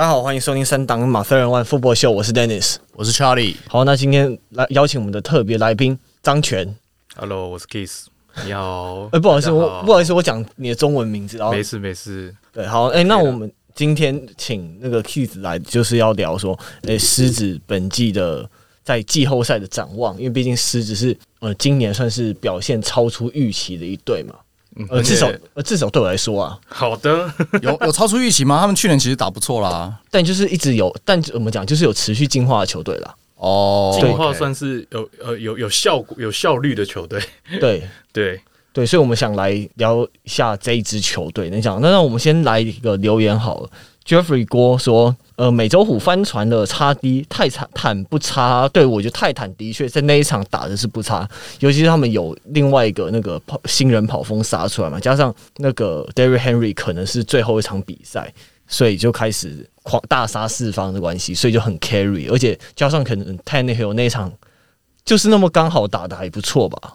大家好，欢迎收听三档马赛人 One Football Show，我是 Dennis，我是 Charlie。好，那今天来邀请我们的特别来宾张权。Hello，我是 Kiss。你好。哎、欸，不好意思，我不好意思，我讲你的中文名字。没事没事。对，好，哎、欸，那我们今天请那个 Kiss 来，就是要聊说，哎、欸，狮子本季的在季后赛的展望，因为毕竟狮子是呃今年算是表现超出预期的一队嘛。呃，至少呃，至少对我来说啊，好的，有有超出预期吗？他们去年其实打不错啦，但就是一直有，但怎么讲就是有持续进化的球队啦。哦，进化算是有呃有有效果、有效率的球队。对 对对，所以我们想来聊一下这一支球队。你想，那让我们先来一个留言好了。Jeffrey 郭说：“呃，美洲虎翻船了，差低泰坦坦不差。对，我觉得泰坦的确在那一场打的是不差，尤其是他们有另外一个那个跑新人跑锋杀出来嘛，加上那个 Derrick Henry 可能是最后一场比赛，所以就开始狂大杀四方的关系，所以就很 carry，而且加上可能 Tannehill 那一场就是那么刚好打的还不错吧。”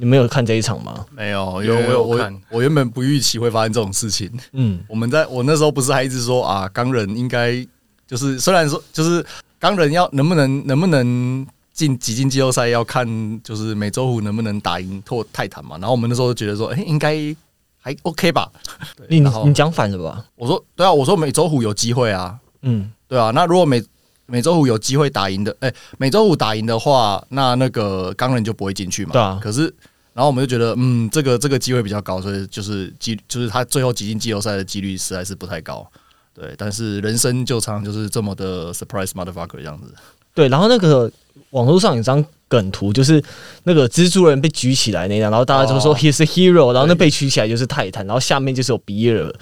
你没有看这一场吗？没有，有我有我我，我原本不预期会发生这种事情。嗯，我们在我那时候不是还一直说啊，钢人应该就是虽然说就是钢人要能不能能不能进挤进季后赛要看就是美洲虎能不能打赢拓泰坦嘛。然后我们那时候就觉得说，哎、欸，应该还 OK 吧？你你讲反了吧？我说对啊，我说美洲虎有机会啊。嗯，对啊。那如果美美洲虎有机会打赢的，哎、欸，美洲虎打赢的话，那那个钢人就不会进去嘛。对啊。可是。然后我们就觉得，嗯，这个这个机会比较高，所以就是几就是他最后挤进季后赛的几率实在是不太高，对。但是人生就常常就是这么的 surprise motherfucker 这样子。对，然后那个网络上有张梗图，就是那个蜘蛛人被举起来那张，然后大家就说 he's a hero，然后那被举起来就是泰坦，然后下面就是有比尔，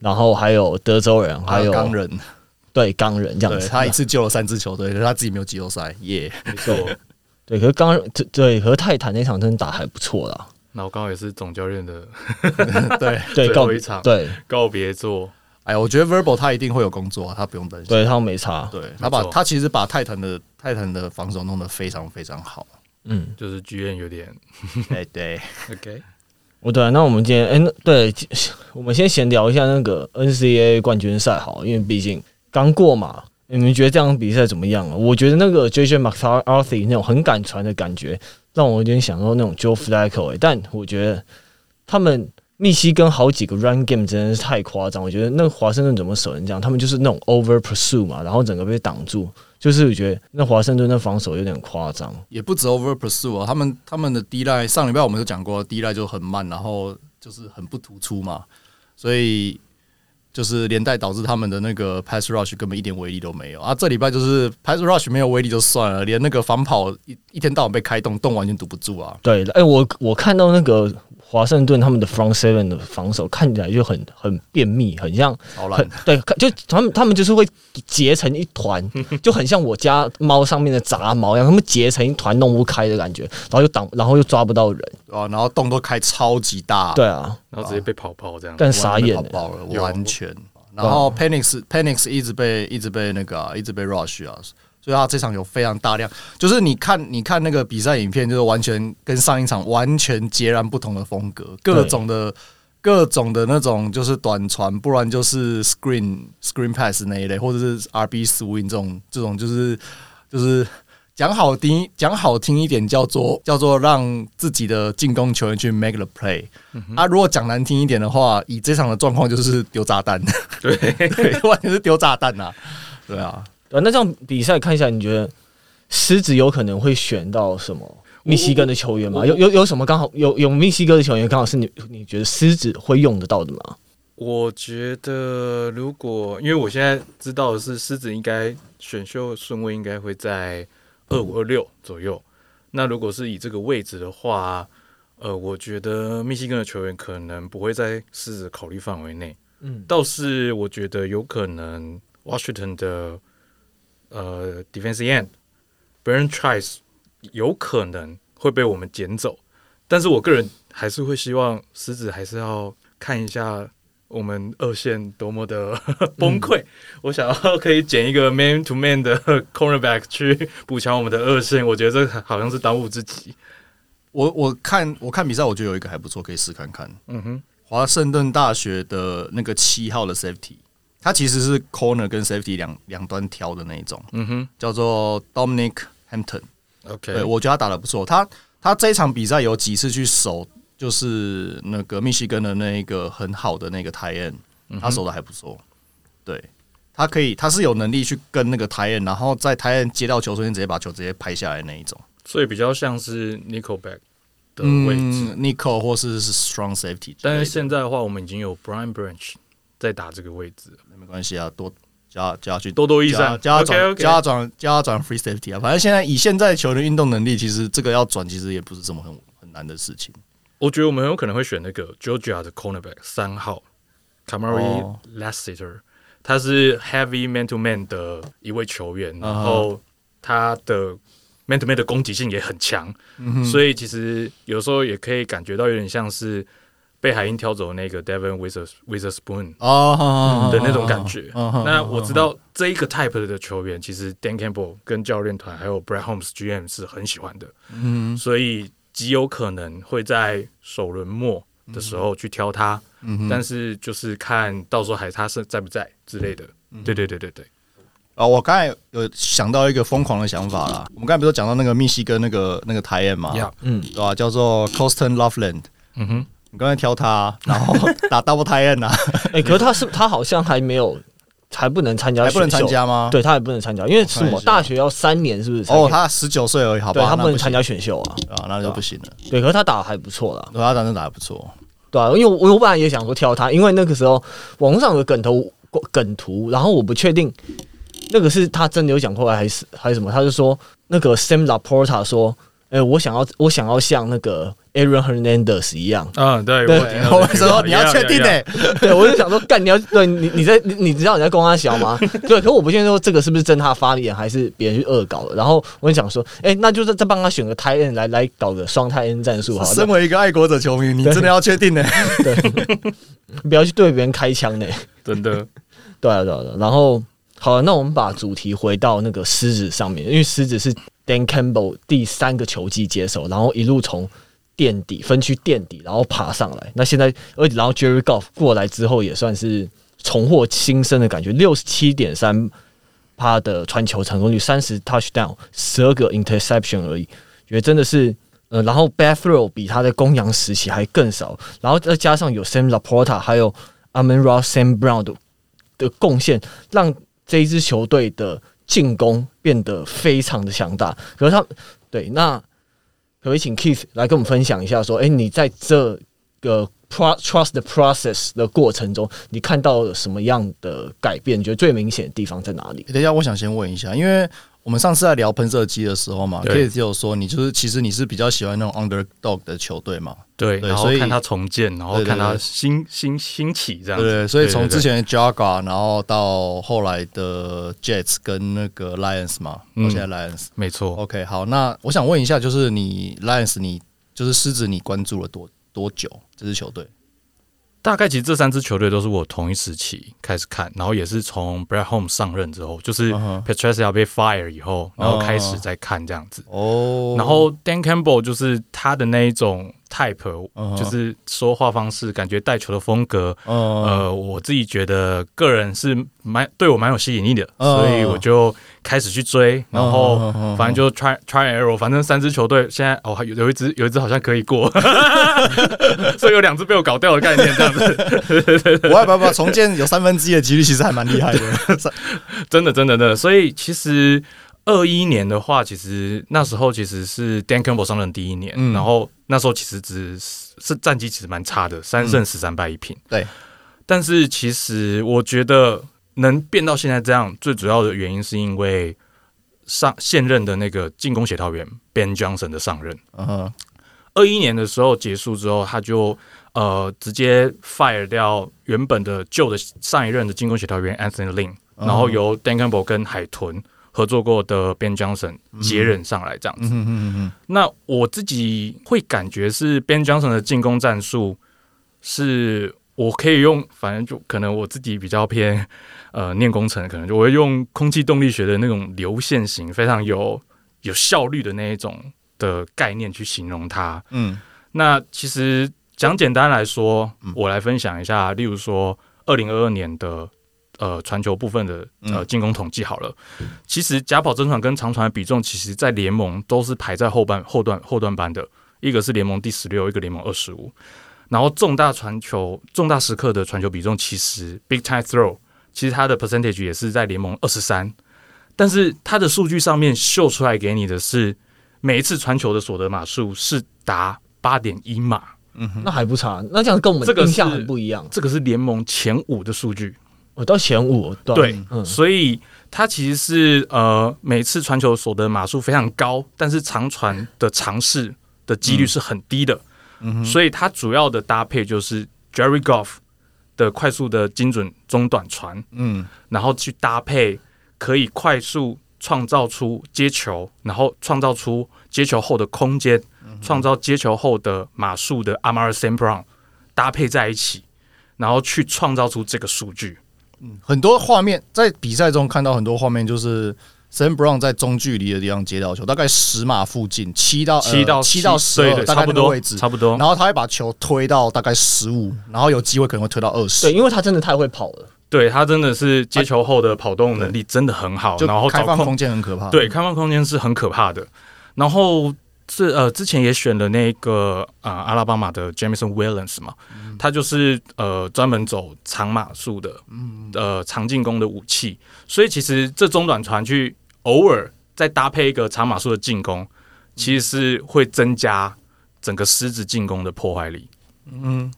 然后还有德州人，还有钢人，对钢人这样子。他一次救了三支球队，可是他自己没有季后赛，耶、yeah，没错。对，可是刚对和泰坦那场真的打还不错啦。那我刚好也是总教练的 对对最后一场对告别作。哎呀，我觉得 Verbal 他一定会有工作，他不用担心。对他没差，对他把他其实把泰坦的泰坦的防守弄得非常非常好。嗯，就是剧院有点 哎对，OK。我对，那我们今天哎，对，我们先闲聊一下那个 NCAA 冠军赛好，因为毕竟刚过嘛。你们觉得这场比赛怎么样啊？我觉得那个 JJ McCarthy 那种很敢传的感觉，让我有点想到那种 Joe Flacco、欸。但我觉得他们密西根好几个 run game 真的是太夸张。我觉得那个华盛顿怎么守成这样？他们就是那种 over pursue 嘛，然后整个被挡住。就是我觉得那华盛顿的防守有点夸张。也不止 over pursue 啊，他们他们的 D line 上礼拜我们就讲过，D line 就很慢，然后就是很不突出嘛，所以。就是连带导致他们的那个 pass rush 根本一点威力都没有啊！这礼拜就是 pass rush 没有威力就算了，连那个防跑一一天到晚被开洞，洞完全堵不住啊！对，哎、欸，我我看到那个。华盛顿他们的 front seven 的防守看起来就很很便秘，很像很对，就他们他们就是会结成一团，就很像我家猫上面的杂毛一样，他们结成一团弄不开的感觉，然后又挡，然后又抓不到人。啊，然后洞都开超级大，对啊，然后直接被跑爆这样，更傻眼了，爆了，完全。然后 panics panics 一直被一直被那个、啊、一直被 rush 啊。所以他这场有非常大量，就是你看，你看那个比赛影片，就是完全跟上一场完全截然不同的风格，各种的、各种的那种，就是短传，不然就是 screen screen pass 那一类，或者是 RB swing 这种，这种就是就是讲好听讲好听一点，叫做叫做让自己的进攻球员去 make the play。啊，如果讲难听一点的话，以这场的状况就是丢炸弹，对 对，完全是丢炸弹呐，对啊。对，那这样比赛看一下，你觉得狮子有可能会选到什么密西根的球员吗？有有有什么刚好有有密西根的球员刚好是你你觉得狮子会用得到的吗？我觉得如果因为我现在知道的是狮子应该选秀顺位应该会在二五二六左右。那如果是以这个位置的话，呃，我觉得密西根的球员可能不会在狮子考虑范围内。嗯，倒是我觉得有可能 Washington 的。呃，defensive end Brent Trice 有可能会被我们捡走，但是我个人还是会希望狮子还是要看一下我们二线多么的崩溃。嗯、我想要可以捡一个 man to man 的 cornerback 去补强我们的二线，我觉得这好像是当务之急。我我看我看比赛，我觉得有一个还不错，可以试看看。嗯哼，华盛顿大学的那个七号的 safety。他其实是 corner 跟 safety 两两端挑的那一种，嗯哼，叫做 Dominic Hampton。OK，对我觉得他打的不错，他他这一场比赛有几次去守，就是那个密西根的那一个很好的那个 tight end，他守的还不错。对，他可以，他是有能力去跟那个 tight end，然后在 tight end 接到球瞬间直接把球直接拍下来那一种。所以比较像是 Nickelback 的位置、嗯、，Nickel 或是是 Strong Safety。但是现在的话，我们已经有 Brian Branch 在打这个位置，没关系啊，多加加去多多益善，加转加转加转 Free Safety 啊。反正现在以现在球员运动能力，其实这个要转其实也不是什么很很难的事情。我觉得我们很有可能会选那个 Georgia 的 Cornerback 三号 Kamari Lassiter，他是 Heavy Man to Man 的一位球员，然后他的。Man to Man 的攻击性也很强，嗯，所以其实有时候也可以感觉到有点像是被海鹰挑走的那个 Devon Witherspoon 哦的那种感觉。那我知道这一个 type 的球员，其实 Dan Campbell 跟教练团还有 Brad Holmes GM 是很喜欢的，嗯，所以极有可能会在首轮末的时候去挑他，嗯，但是就是看到时候还他是在不在之类的。嗯，对对对对对。啊，我刚才有想到一个疯狂的想法啦。我们刚才不是讲到那个密西根那个那个台演嘛？Yeah, 嗯，对吧？叫做 Coston Loveland。嗯哼，你刚才挑他，然后 打 double 台演呐。哎，可是他是他好像还没有，还不能参加，还不能参加吗？对他还不能参加，因为什么？大学要三年，是不是？哦，他十九岁而已，好吧？对他不能参加选秀啊，啊，那就不行了。对，可是他打的还不错啦，对，他打的打的不错。对啊，因为我我本来也想说挑他，因为那个时候网上有梗头梗图，然后我不确定。那个是他真的有讲过来，还是还是什么？他就说那个 Sam Laporta 说：“哎、欸，我想要，我想要像那个 Aaron Hernandez 一样。”嗯，对，对，我 我说你要确定哎，对，我就想说干你要对你你在你你知道你在攻他小吗？对，可我不确定说这个是不是真他发言，还是别人去恶搞的。然后我就想说，哎、欸，那就是再帮他选个 tight end 来来搞个双 tight end 战术。好，身为一个爱国者球迷，你真的要确定呢？对，不要去对别人开枪呢，真的。对啊，对啊，然后。好了，那我们把主题回到那个狮子上面，因为狮子是 Dan Campbell 第三个球季接手，然后一路从垫底分区垫底，然后爬上来。那现在，而然后 Jerry Goff 过来之后，也算是重获新生的感觉，六十七点三趴的传球成功率，三十 touchdown，十二个 interception 而已，觉得真的是呃，然后 b a t h r o w 比他在公羊时期还更少，然后再加上有 Sam Laporta 还有 Amon-Ra St. Brown 的的贡献，让这一支球队的进攻变得非常的强大，可是他对那可以请 Keith 来跟我们分享一下，说，哎，你在这个 pro trust process 的过程中，你看到了什么样的改变？你觉得最明显的地方在哪里？等一下，我想先问一下，因为。我们上次在聊喷射机的时候嘛，可以只有说你就是其实你是比较喜欢那种 underdog 的球队嘛，对，然后看他重建，然后看他兴兴兴起这样子，对，所以从之前的 Jaguar，然后到后来的 Jets 跟那个 Lions 嘛，嗯，现在 Lions 没错，OK，好，那我想问一下，就是你 Lions 你就是狮子，你关注了多多久这支球队？大概其实这三支球队都是我同一时期开始看，然后也是从 Brad Holmes 上任之后，就是 Patricia 被 fire 以后，然后开始在看这样子。哦，然后 Dan Campbell 就是他的那一种。type 就是说话方式，感觉带球的风格，呃，我自己觉得个人是蛮对我蛮有吸引力的，所以我就开始去追，然后反正就 try try and error，反正三支球队现在哦，有有一支有一支好像可以过，所以有两支被我搞掉的概念这样子。不不不，重建有三分之一的几率其实还蛮厉害的，真的真的真的，所以其实。二一年的话，其实那时候其实是 Dan Campbell 上任第一年，嗯、然后那时候其实只是是战绩其实蛮差的，三胜十三败一平。对，但是其实我觉得能变到现在这样，最主要的原因是因为上现任的那个进攻协调员 Ben Johnson 的上任。二一年的时候结束之后，他就呃直接 fire 掉原本的旧的上一任的进攻协调员 Anthony Lynn，然后由 Dan Campbell 跟海豚。合作过的 Ben Johnson 接任上来这样子，嗯，那我自己会感觉是 Ben Johnson 的进攻战术是我可以用，反正就可能我自己比较偏呃念工程，可能就我会用空气动力学的那种流线型，非常有有效率的那一种的概念去形容它。嗯，那其实讲简单来说，我来分享一下，例如说二零二二年的。呃传球部分的呃进攻统计好了，其实假跑真传跟长传的比重，其实在联盟都是排在后半后段后段班的，一个是联盟第十六，一个联盟二十五。然后重大传球、重大时刻的传球比重，其实 big time throw，其实它的 percentage 也是在联盟二十三，但是它的数据上面秀出来给你的是每一次传球的所得码数是达八点一码，嗯哼，那还不差，那这样跟我们印象很不一样。这个是联盟前五的数据，我到前五，对，所以它其实是呃每次传球所得码数非常高，但是长传的尝试的几率是很低的。嗯所以它主要的搭配就是 Jerry Goff 的快速的精准中短传，嗯，然后去搭配可以快速创造出接球，然后创造出接球后的空间，创造接球后的码数的 Amara St Brown 搭配在一起，然后去创造出这个数据。嗯，很多画面在比赛中看到很多画面就是。Sam Brown 在中距离的地方接到球，大概十码附近，七到七到七到十二，大概那个位置差不多。然后他会把球推到大概十五，然后有机会可能会推到二十。对，因为他真的太会跑了。对，他真的是接球后的跑动能力真的很好，然后开放空间很可怕。对，开放空间是很可怕的。然后是呃，之前也选了那个呃阿拉巴马的 Jamison Williams 嘛，他就是呃专门走长码数的，呃长进攻的武器。所以其实这中短传去。偶尔再搭配一个长码数的进攻，其实是会增加整个狮子进攻的破坏力。嗯，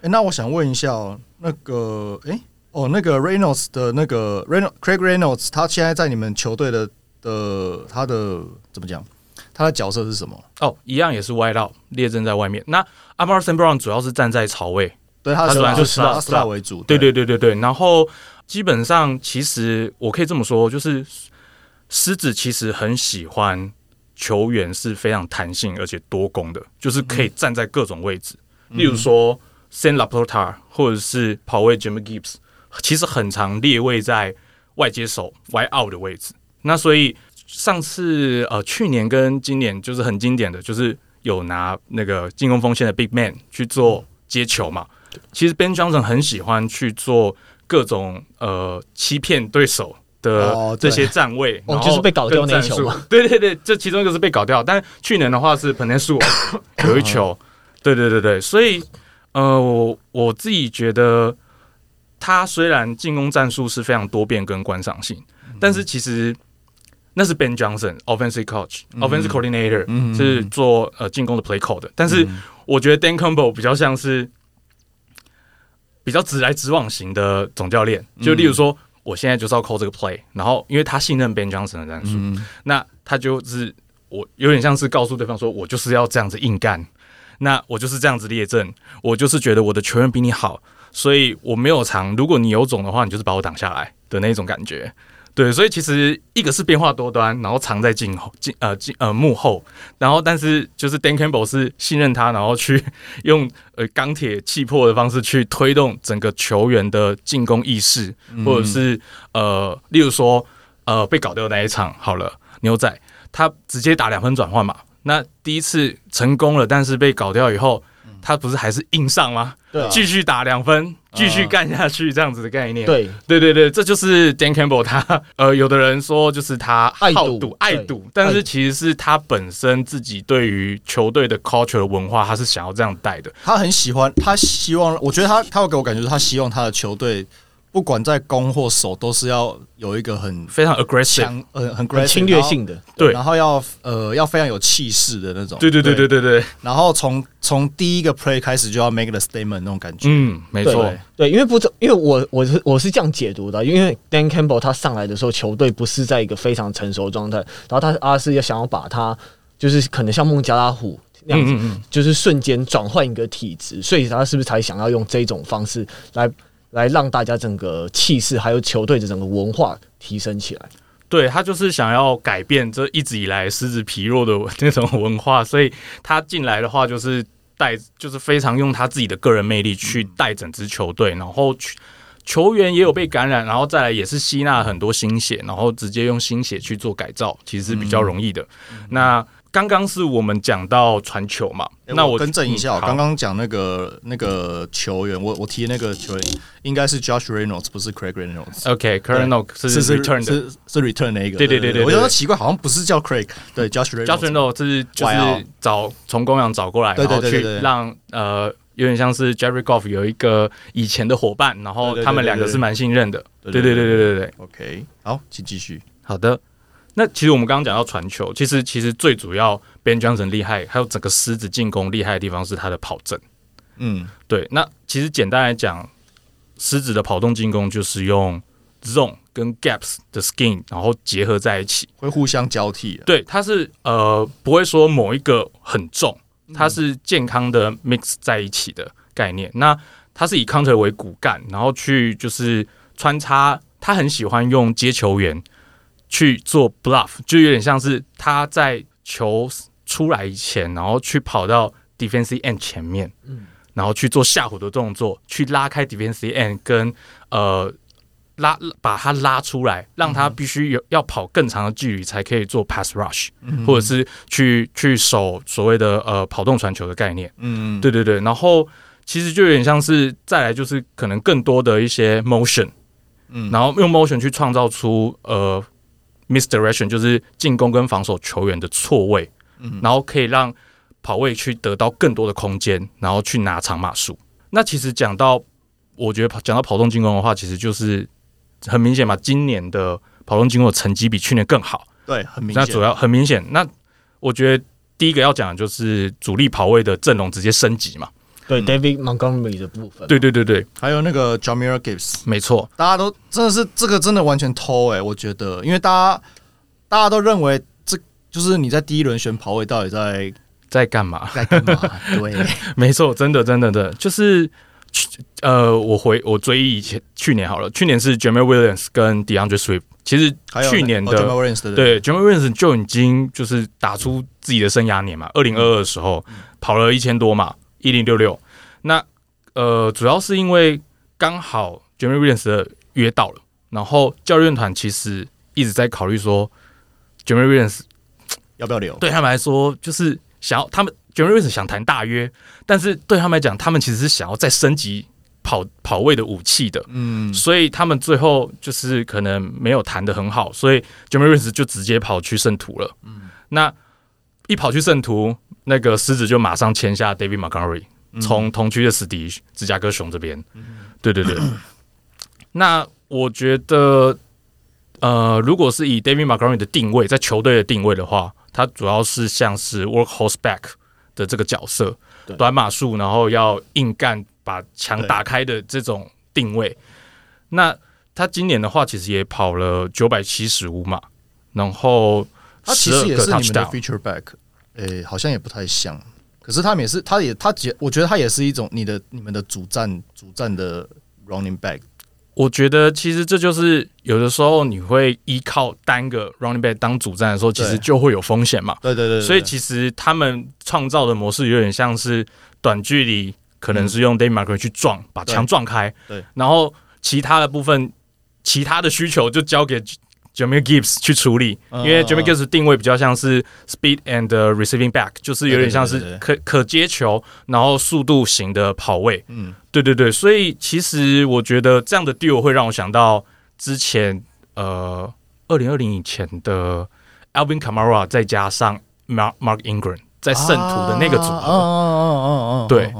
哎，那我想问一下哦，那个，哎，哦，那个 Reynolds 的那个 Reynolds Craig Reynolds，他现在在你们球队的的他的怎么讲？他的角色是什么？哦，一样也是 wide out 列阵在外面。那 Amon-Ra St. Brown 主要是站在槽位，对，他主要是 slot slot 为主。对对对对对。然后基本上，其实我可以这么说，就是。狮子其实很喜欢球员是非常弹性而且多攻的，就是可以站在各种位置。嗯、例如说 San Laporta 或者是跑位 Jimmy Gibbs，其实很常列位在外接手 wide out 的位置。那所以上次呃去年跟今年就是很经典的就是有拿那个进攻锋线的 Big Man 去做接球嘛。其实 Ben Johnson 很喜欢去做各种呃欺骗对手。的这些站位，哦，就是被搞掉那一球嘛。对对对，这其中一个是被搞掉。但去年的话是 Sewell 有一球，对对对对。所以呃，我我自己觉得，他虽然进攻战术是非常多变跟观赏性，但是其实那是 Ben Johnson Offensive Coach、Offensive Coordinator 是做呃进攻的 Play Call 的。但是我觉得 Dan Campbell 比较像是比较直来直往型的总教练，就例如说。我现在就是要 call 这个 play，然后因为他信任 Ben Johnson 的战术，嗯、那他就是我有点像是告诉对方说，我就是要这样子硬干，那我就是这样子列阵，我就是觉得我的球员比你好，所以我没有藏，如果你有种的话，你就是把我挡下来的那种感觉。对，所以其实一个是变化多端，然后藏在镜后镜呃镜呃幕后，然后但是就是 Dan Campbell 是信任他，然后去 用呃钢铁气魄的方式去推动整个球员的进攻意识，或者是呃例如说呃被搞掉的那一场好了，牛仔他直接打两分转换嘛，那第一次成功了，但是被搞掉以后。他不是还是硬上吗？对、啊，继续打两分，继续干下去，这样子的概念。对，对，对，对，这就是 Dan Campbell 他呃，有的人说就是他好赌爱赌，但是其实是他本身自己对于球队的 culture 的文化，他是想要这样带的。他很喜欢，他希望，我觉得他他会给我感觉他希望他的球队。不管在攻或守，都是要有一个很非常 aggressive、呃很很侵略性的，对，然后要呃要非常有气势的那种，对对对对。对对。然后从从第一个 play 开始就要 make the statement 那种感觉，嗯，没错，对，因为不，因为我我是我是这样解读的，因为 Dan Campbell 他上来的时候，球队不是在一个非常成熟的状态，然后他阿是要想要把他就是可能像孟加拉虎那样子，就是瞬间转换一个体质，所以他是不是才想要用这种方式来？来让大家整个气势还有球队的整个文化提升起来。对，他就是想要改变这一直以来狮子疲弱的那种文化，所以他进来的话就是带，就是非常用他自己的个人魅力去带整支球队，然后球员也有被感染，然后再来也是吸纳很多新血，然后直接用新血去做改造，其实是比较容易的。那刚刚是我们讲到传球嘛，欸、那我我更正一下，刚刚讲那个嗯、那个球员，我我提的那个球员应该是 Josh Reynolds，不是 Craig Reynolds。OK，Craig Reynolds 是 return 的，是是 return 那一个。对对对对，我觉得奇怪，好像不是叫 Craig，对 Josh Reynolds。Josh Reynolds 是就是找从公羊找过来，然后去让呃有点像是 Jerry Goff 有一个以前的伙伴，然后他们两个是蛮信任的。对对对对对对。OK，好，请继续。好的。那其实我们刚刚讲到传球，其实其实最主要 Ben Johnson 厉害，还有整个狮子进攻厉害的地方是他的跑阵。嗯，对。那其实简单来讲，狮子的跑动进攻就是用 zone 跟 gaps 的 scheme，然后结合在一起，会互相交替。对，它是呃不会说某一个很重，它是健康的 mix 在一起的概念。嗯、那它是以 counter 为骨干，然后去就是穿插，他很喜欢用接球员。去做 bluff，就有点像是他在球出来以前，然后去跑到 defensive end 前面，嗯，然后去做吓唬的动作，去拉开 defensive end，跟呃拉把他拉出来，让他必须有要跑更长的距离才可以做 pass rush，嗯，或者是去去守所谓的呃跑动传球的概念，嗯，对对对，然后其实就有点像是再来就是可能更多的一些 motion，嗯，然后用 motion 去创造出呃。Misdirection 就是进攻跟防守球员的错位，嗯，然后可以让跑位去得到更多的空间，然后去拿长码数。那其实讲到，我觉得讲到跑动进攻的话，其实就是很明显嘛，今年的跑动进攻的成绩比去年更好，对，很明显。那主要很明显，那我觉得第一个要讲的就是主力跑位的阵容直接升级嘛。对，David Montgomery 的部分，对对对对，还有那个 Jahmyr Gibbs，没错，大家都真的是这个真的完全偷哎、欸，我觉得，因为大家大家都认为这就是你在第一轮选跑位到底在在干嘛，在干嘛？对，没错，真的真的的，就是呃，我回我追忆以前去年好了，去年是 Jameer Williams 跟 DeAndre Swift，其实去年的、哦、Williams, 对 Jameer Williams 就已经就是打出自己的生涯年嘛，二零二二的时候、嗯、跑了一千多嘛。一零六六，那呃，主要是因为刚好 Jameer Williams 的约到了，然后教练团其实一直在考虑说 Jameer Williams 要不要留？对他们来说，就是想要他们 Jameer Williams 想谈大约，但是对他们来讲，他们其实是想要再升级跑跑位的武器的，嗯，所以他们最后就是可能没有谈的很好，所以 Jameer Williams 就直接跑去圣徒了，嗯，那一跑去圣徒。那个狮子就马上签下 David Montgomery，从同区的死敌芝加哥熊这边。对对对。那我觉得，呃，如果是以 David Montgomery 的定位，在球队的定位的话，他主要是像是 workhorse back 的这个角色，短码数，然后要硬干，把墙打开的这种定位。那他今年的话，其实也跑了九百七十五码，然后他其实也是你们的 feature back。诶、欸，好像也不太像，可是他们也是，他也他觉，我觉得他也是一种你的你们的主战主战的 running back。我觉得其实这就是有的时候你会依靠单个 running back 当主战的时候，其实就会有风险嘛。对对对，对，所以其实他们创造的模式有点像是短距离，可能是用 David Montgomery 去撞，把墙撞开。对，然后其他的部分，其他的需求就交给。Jahmyr Gibbs 去处理，因为 Jahmyr Gibbs 定位比较像是 speed and receiving back，就是有点像是可可接球，然后速度型的跑位。嗯，对对对，所以其实我觉得这样的 deal 会让我想到之前呃，二零二零以前的 Alvin Kamara 再加上 Mark Mark Ingram 在圣徒的那个组合。哦哦哦哦，对。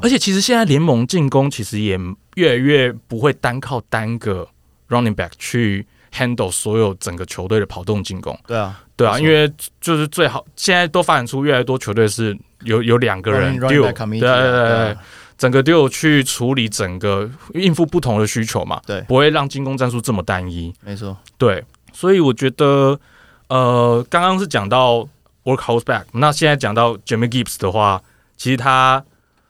而且其实现在联盟进攻其实也越来越不会单靠单个 running back 去。Handle 所有整个球队的跑动进攻，对啊，对啊，因为就是最好现在都发展出越来越多球队是有有两个人对对对对，整个 duo 去处理整个应付不同的需求嘛，对，不会让进攻战术这么单一，没错，对，所以我觉得呃，刚刚是讲到 workhouse back，那现在讲到 Jimmy Gibbs 的话，其实他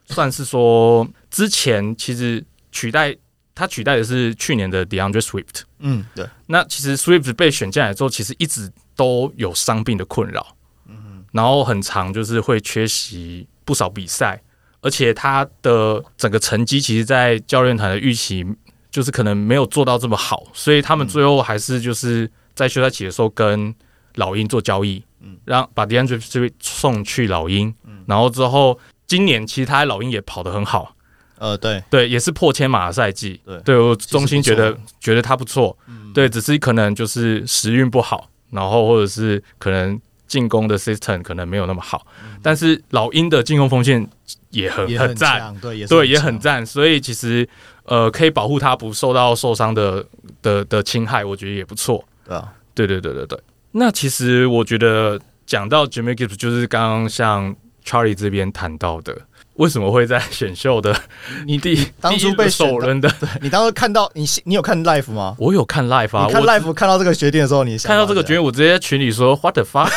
算是说之前其实取代。他取代的是去年的 DeAndre Swift。嗯，对。那其实 Swift 被选进来之后，其实一直都有伤病的困扰。嗯，然后很长就是会缺席不少比赛，而且他的整个成绩，其实，在教练团的预期，就是可能没有做到这么好，所以他们最后还是就是在休赛期的时候跟老鹰做交易，嗯让把 DeAndre Swift 送去老鹰，嗯然后之后今年其实他在老鹰也跑得很好，呃，对。对，也是破千码的赛季，对对我衷心觉得觉得他不错，对，只是可能就是时运不好，然后或者是可能进攻的 system 可能没有那么好，但是老鹰的进攻锋线也很也很赞，强，对，也对，也很，赞，所以其实呃可以保护他不受到受伤的的的侵害，我觉得也不错。对啊，对对对对对。那其实我觉得讲到 Jimmy Gibbs，就是刚刚像 Charlie 这边谈到的，为什么会在选秀的 你第当初被首轮的，你当时看到你你有看 live 吗？我有看 live 啊，看我 live 看到这个决定的时候，你看到这个决定，我直接在群里说 What the fuck，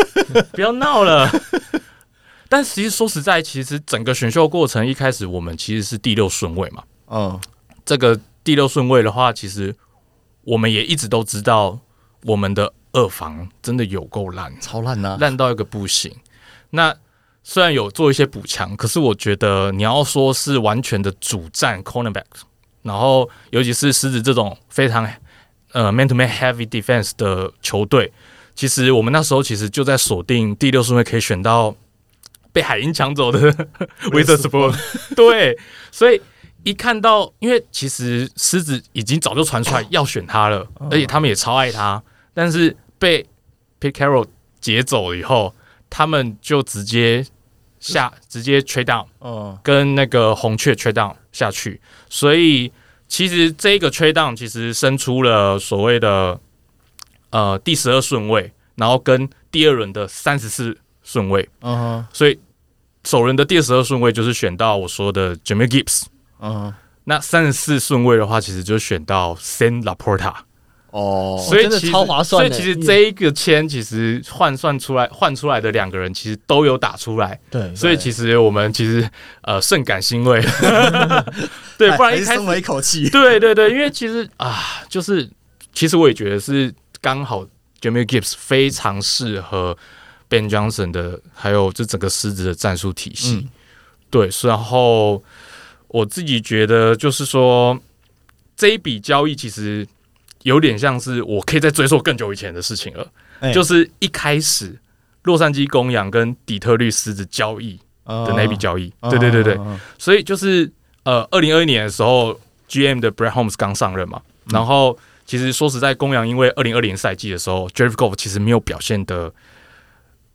不要闹了。但其实说实在，其实整个选秀过程一开始我们其实是第六顺位嘛。嗯，这个第六顺位的话，其实我们也一直都知道，我们的二房真的有够烂，超烂呐，烂到一个不行。那虽然有做一些补强，可是我觉得你要说是完全的主战 cornerback，然后尤其是狮子这种非常呃 man to man heavy defense 的球队，其实我们那时候其实就在锁定第六顺位可以选到被海鹰抢走的 Witherspoon，对，所以一看到，因为其实狮子已经早就传出来要选他了，而且他们也超爱他，但是被 Pete Carroll 劫走了以后，他们就直接下直接 trade down，嗯，跟那个红雀 trade down 下去，所以其实这个 trade down 其实生出了所谓的呃第十二顺位，然后跟第二轮的三十四顺位，嗯哼，所以首轮的第十二顺位就是选到我说的 Jimmy Gibbs，嗯哼，那三十四顺位的话，其实就选到 Sam Laporta。哦，所以其实超划算所以其实这一个签，其实换算出来换出来的两个人，其实都有打出来。对，所以其实我们其实呃甚感欣慰。对，不然一松了一，口气。对对对，因为其实啊，就是其实我也觉得是刚好 Jahmyr Gibbs 非常适合 Ben Johnson 的，还有这整个狮子的战术体系。嗯对，然后我自己觉得就是说这一笔交易其实。有点像是我可以再追溯更久以前的事情了，欸、就是一开始洛杉矶公羊跟底特律狮子交易的那笔交易，嗯、对对对对，所以就是呃，二零二一年的时候，GM 的 Brett Holmes 刚上任嘛，嗯、然后其实说实在，公羊因为二零二零赛季的时候，Jared Goff 其实没有表现的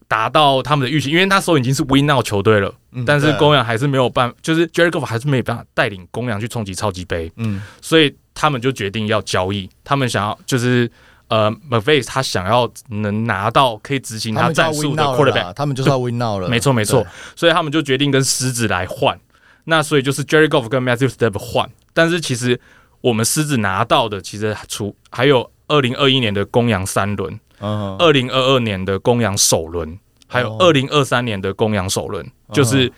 达到他们的预期，因为那时候已经是 Win Now 球队了，嗯、但是公羊还是没有办，就是 Jerry Goff 还是没有办法带领公羊去冲击超级杯，嗯，所以。他们就决定要交易，他们想要就是呃，McVay 他想要能拿到可以执行他战术的 quarterback，他们就是要 win now 了，没错没错，所以他们就决定跟狮子来换。那所以就是 Jerry Goff 跟 Matthew Stafford 换，但是其实我们狮子拿到的其实除还有二零二一年的公羊三轮，二零二二年的公羊首轮，还有二零二三年的公羊首轮，就是。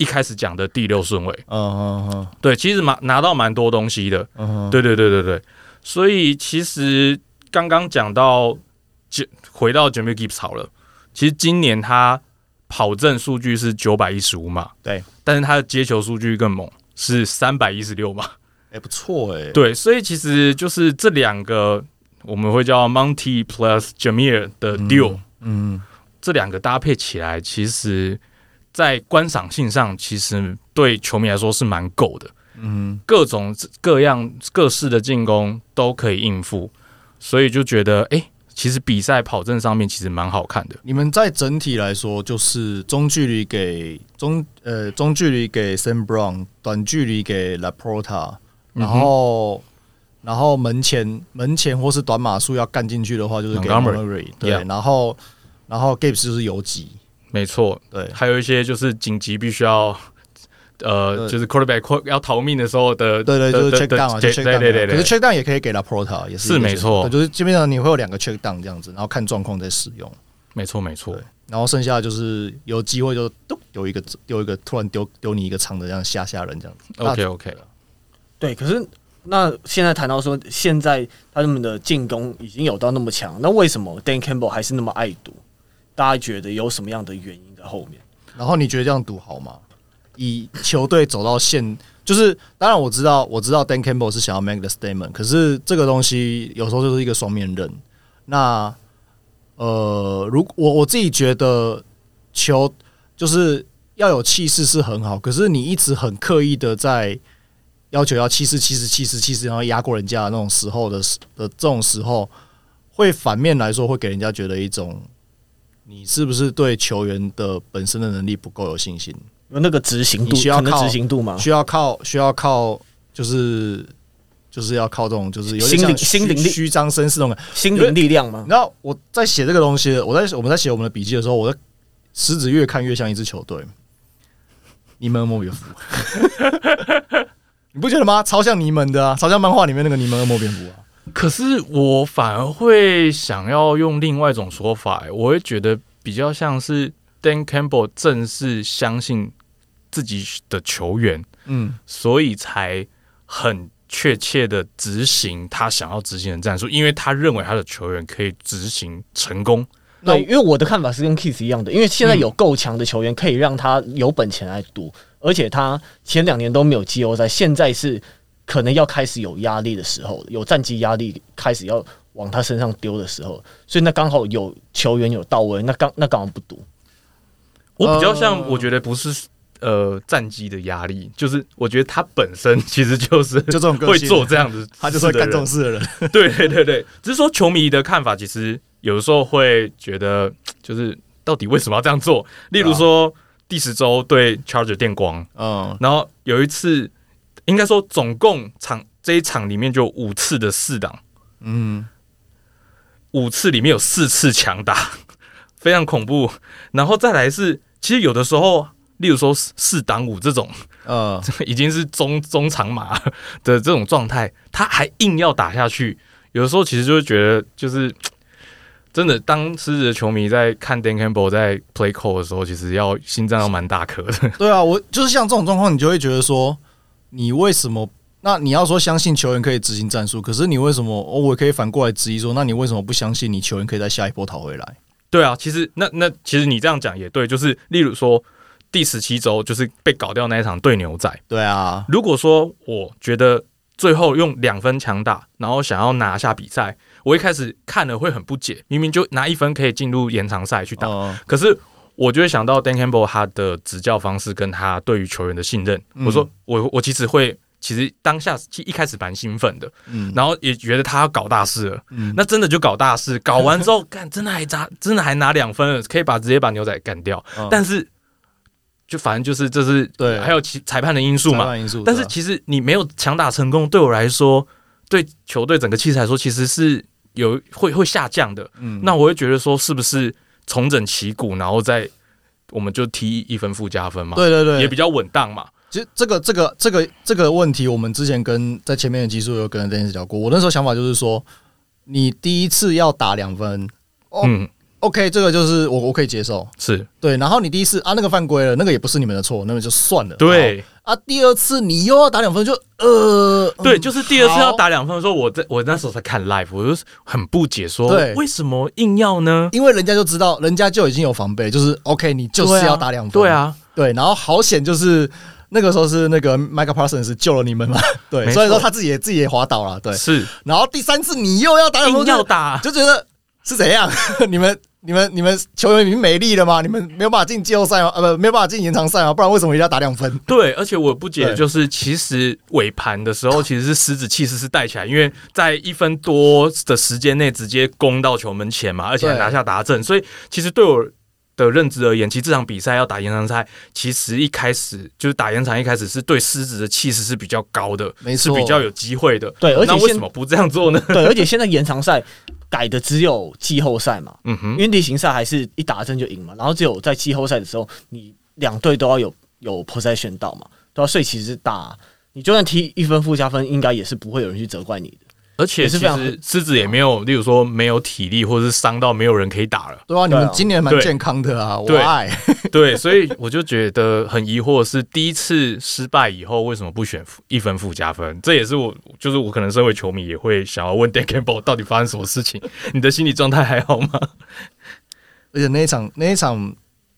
一开始讲的第六顺位，嗯嗯嗯，对，其实拿拿到蛮多东西的，嗯、uh，huh. 对对对对对，所以其实刚刚讲到，就回到 Jahmyr Gibbs 好了，其实今年他跑阵数据是九百一十五码，对，但是他的接球数据更猛，是三百一十六码，哎、欸，不错哎、欸，对，所以其实就是这两个我们会叫 Monty plus Jahmyr 的 deal，嗯，嗯。这两个搭配起来，其实。在观赏性上，其实对球迷来说是蛮够的。嗯，各种各样各式的进攻都可以应付，所以就觉得，哎、欸，其实比赛跑阵上面其实蛮好看的。你们在整体来说，就是中距离给中呃中距离给 Sam Brown，短距离给 Laporta，然后、嗯、然后门前门前或是短码数要干进去的话，就是给 Montgomery 对然后然后 Gibbs 就是游击。没错，对，还有一些就是紧急必须要，呃，就是 quarterback 要逃命的时候的，对对，就是 check down 啊，就 check down，对对对，可是 check down 也可以给 LaPorta，也是是没错，就是基本上你会有两个 check down 这样子，然后看状况再使用，没错没错，然后剩下就是有机会就丢丢一个丢一个突然丢丢你一个长的这样吓吓人这样子，OK OK 了，对，可是那现在谈到说现在他们的进攻已经有到那么强，那为什么 Dan Campbell 还是那么爱赌？大家觉得有什么样的原因在后面？然后你觉得这样赌好吗？以球队走到现，就是当然我知道，我知道 Dan Campbell 是想要 make the statement，可是这个东西有时候就是一个双面刃。那呃，如我我自己觉得球就是要有气势是很好，可是你一直很刻意的在要求要气势、气势、气势、气势，然后压过人家的那种时候的的这种时候，会反面来说会给人家觉得一种你是不是对球员的本身的能力不够有信心？那个执行度，需要靠执行度吗？需要靠需要靠就是。就是要靠这种，就是有点像心灵力虚张声势那种心灵力量吗？然后我在写这个东西，我在我们在写我们的笔记的时候，我的狮子越看越像一支球队。尼门莫别夫，你不觉得吗？超像尼门的啊，超像漫画里面那个尼门莫别夫啊。可是我反而会想要用另外一种说法，我会觉得比较像是 Dan Campbell 正是相信自己的球员，嗯，所以才很。确切的执行他想要执行的战术，因为他认为他的球员可以执行成功。对，因为我的看法是跟 Keith 一样的，因为现在有够强的球员可以让他有本钱来赌，而且他前两年都没有季后赛，现在是可能要开始有压力的时候，有战绩压力开始要往他身上丢的时候，所以那刚好有球员有到位，那刚那刚好不赌。我比较像，我觉得不是。呃，战绩的压力，就是我觉得他本身其实就是 就这种会做这样子，他就是会干这种事的人。对对对对，只是说球迷的看法，其实有的时候会觉得，就是到底为什么要这样做？例如说第十周对 Charger 电光，嗯，然后有一次，应该说总共场这一场里面就五次的四档，嗯，五次里面有四次强打，非常恐怖。然后再来是，其实有的时候。例如说四档五这种，呃，已经是中中长马的这种状态，他还硬要打下去。有的时候其实就会觉得，就是真的，当狮子的球迷在看 Dan Campbell 在 play call 的时候，其实要心脏要蛮大颗的。对啊，我就是像这种状况，你就会觉得说，你为什么？那你要说相信球员可以执行战术，可是你为什么？哦我可以反过来质疑说，那你为什么不相信你球员可以在下一波讨回来？对啊，其实那那其实你这样讲也对，就是例如说。第十七周就是被搞掉那一场对牛仔。对啊，如果说我觉得最后用两分强打，然后想要拿下比赛，我一开始看了会很不解，明明就拿一分可以进入延长赛去打，哦、可是我就会想到 Dan Campbell 他的执教方式跟他对于球员的信任。嗯、我说我我其实会，其实当下其一开始蛮兴奋的，嗯，然后也觉得他要搞大事了，嗯，那真的就搞大事，搞完之后 干真的还砸，真的还拿两分了，可以把直接把牛仔干掉，哦、但是。就反正就是这是对，还有其裁判的因素嘛。因素，但是其实你没有强打成功，对我来说，对球队整个气势来说，其实是有会会下降的。嗯，那我会觉得说，是不是重整旗鼓，然后再我们就踢一分附加分嘛？对对对，也比较稳当嘛。其实这个这个这个这个问题，我们之前跟在前面的集数有跟邓医师聊过。我那时候想法就是说，你第一次要打两分，哦、嗯。OK，这个就是我我可以接受，是对。然后你第一次啊，那个犯规了，那个也不是你们的错，那个就算了。对啊，第二次你又要打两分，就呃，对，就是第二次要打两分的时候，我在我那时候在看 live，我就很不解，说对为什么硬要呢？因为人家就知道，人家就已经有防备，就是 OK，你就是要打两分，对啊，对。然后好险，就是那个时候是那个 Micah Parsons 救了你们嘛，对，所以说他自己也自己也滑倒了，对，是。然后第三次你又要打两分，要打，就觉得是怎样？你们。你们你们球员已经没力了吗？你们没有办法进季后赛吗？呃，不，没有办法进延长赛吗？不然为什么一定要打两分？对，而且我不解，就是其实尾盘的时候，其实是狮子气势是带起来，因为在一分多的时间内直接攻到球门前嘛，而且还拿下达阵，所以其实对我的认知而言，其实这场比赛要打延长赛，其实一开始就是打延长，一开始是对狮子的气势是比较高的，没错，是比较有机会的。对，而且为什么不这样做呢？对，而且现在延长赛。改的只有季后赛嘛，嗯哼，因为例行赛还是一打针就赢嘛，然后只有在季后赛的时候，你两队都要有有 possession 到嘛，对啊，所以其实打你就算踢一分附加分，应该也是不会有人去责怪你的。而且其实狮子也没有，例如说没有体力，或者是伤到没有人可以打了。对啊，你们今年蛮健康的啊，我爱。对，所以我就觉得很疑惑，是第一次失败以后为什么不选一分附加分？这也是我，就是我可能身为球迷也会想要问 Dan Campbell 到底发生什么事情？你的心理状态还好吗？而且那一场那一场，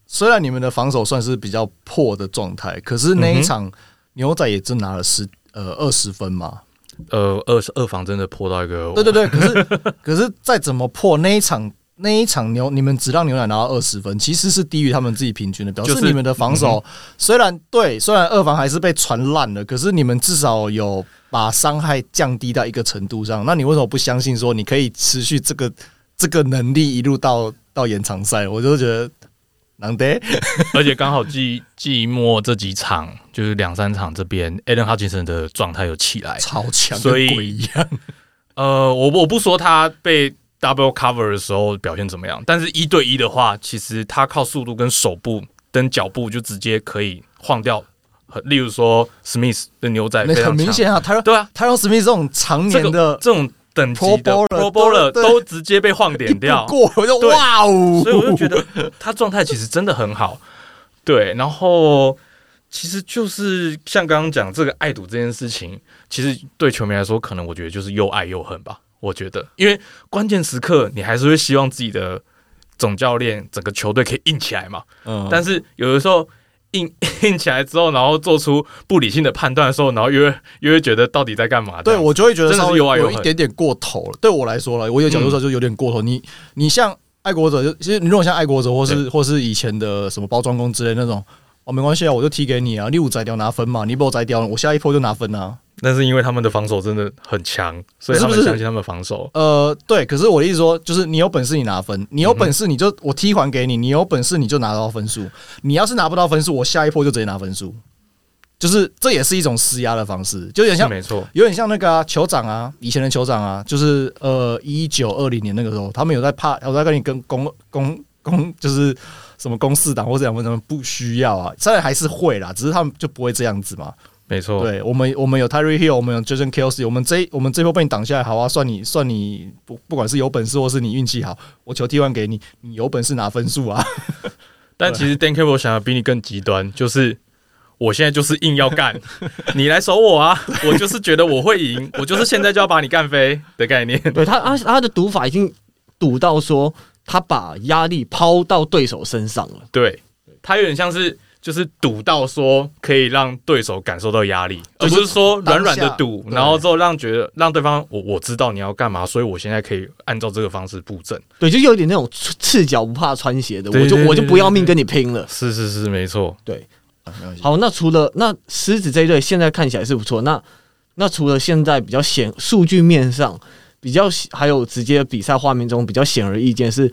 虽然你们的防守算是比较破的状态，可是那一场牛仔也只拿了十呃二十分嘛。呃，二二防真的破到一个，对对对，可是可是再怎么破那一场那一场牛，你们只让牛奶拿到二十分，其实是低于他们自己平均的，表示你们的防守虽然对，虽然二防还是被传烂了，可是你们至少有把伤害降低到一个程度上。那你为什么不相信说你可以持续这个这个能力一路到到延长赛？我就觉得难得，而且刚好季季末这几场就是两三场这边，Aidan Hutchinson 的状态有起来，超强，所以一样。呃，我我不说他被。Double cover 的时候表现怎么样？但是一对一的话，其实他靠速度跟手部跟脚步就直接可以晃掉。例如说，Smith 的牛仔很明显啊，他对啊，他用 Smith 这种常年的这，这种等级的 Pro Bowler 都直接被晃点掉，过我就哇哦！所以我就觉得他状态其实真的很好。对，然后其实就是像刚刚讲这个爱赌这件事情，其实对球迷来说，可能我觉得就是又爱又恨吧。我觉得，因为关键时刻你还是会希望自己的总教练整个球队可以硬起来嘛。嗯。但是有的时候硬 硬起来之后，然后做出不理性的判断的时候，然后又会又会觉得到底在干嘛？对，我就会觉得稍微有一点点过头了。对我来说了，我有角度说就有点过头。你你像爱国者，就其实你如果像爱国者，或是或是以前的什么包装工之类那种，哦，没关系啊，我就踢给你啊，你五摘掉拿分嘛，你把我摘掉，我下一波就拿分啊。那是因为他们的防守真的很强，所以他们相信他们的防守。呃，对。可是我的意思说，就是你有本事你拿分，你有本事你就我踢还给你，你有本事你就拿到分数。你要是拿不到分数，我下一波就直接拿分数。就是这也是一种施压的方式，就有点像，没错，有点像那个啊，酋长啊，以前的酋长啊，就是呃，一九二零年那个时候，他们有在怕，我在跟你跟公公公，就是什么公四党或者两分，什么不需要啊，虽然还是会啦，只是他们就不会这样子嘛。没错，对我们，我们有 Tyreek Hill，我们有 Jason Kelce，我们这我们这波被你挡下来，好啊，算你算你不不管是有本事或是你运气好，我球踢完给你，你有本事拿分数啊。但其实 Dan Campbell 想要比你更极端，就是我现在就是硬要干，你来守我啊，我就是觉得我会赢，我就是现在就要把你干飞的概念。对他，他他的赌法已经赌到说，他把压力抛到对手身上了。对，他有点像是。就是赌到说可以让对手感受到压力，而不是说软软的赌，然后之后让觉得让对方我我知道你要干嘛，所以我现在可以按照这个方式布阵。对，就有点那种赤脚不怕穿鞋的，我就我就不要命跟你拼了。是是是，没错。对，好，那除了那狮子这一队现在看起来是不错，那那除了现在比较显数据面上比较还有直接比赛画面中比较显而易见是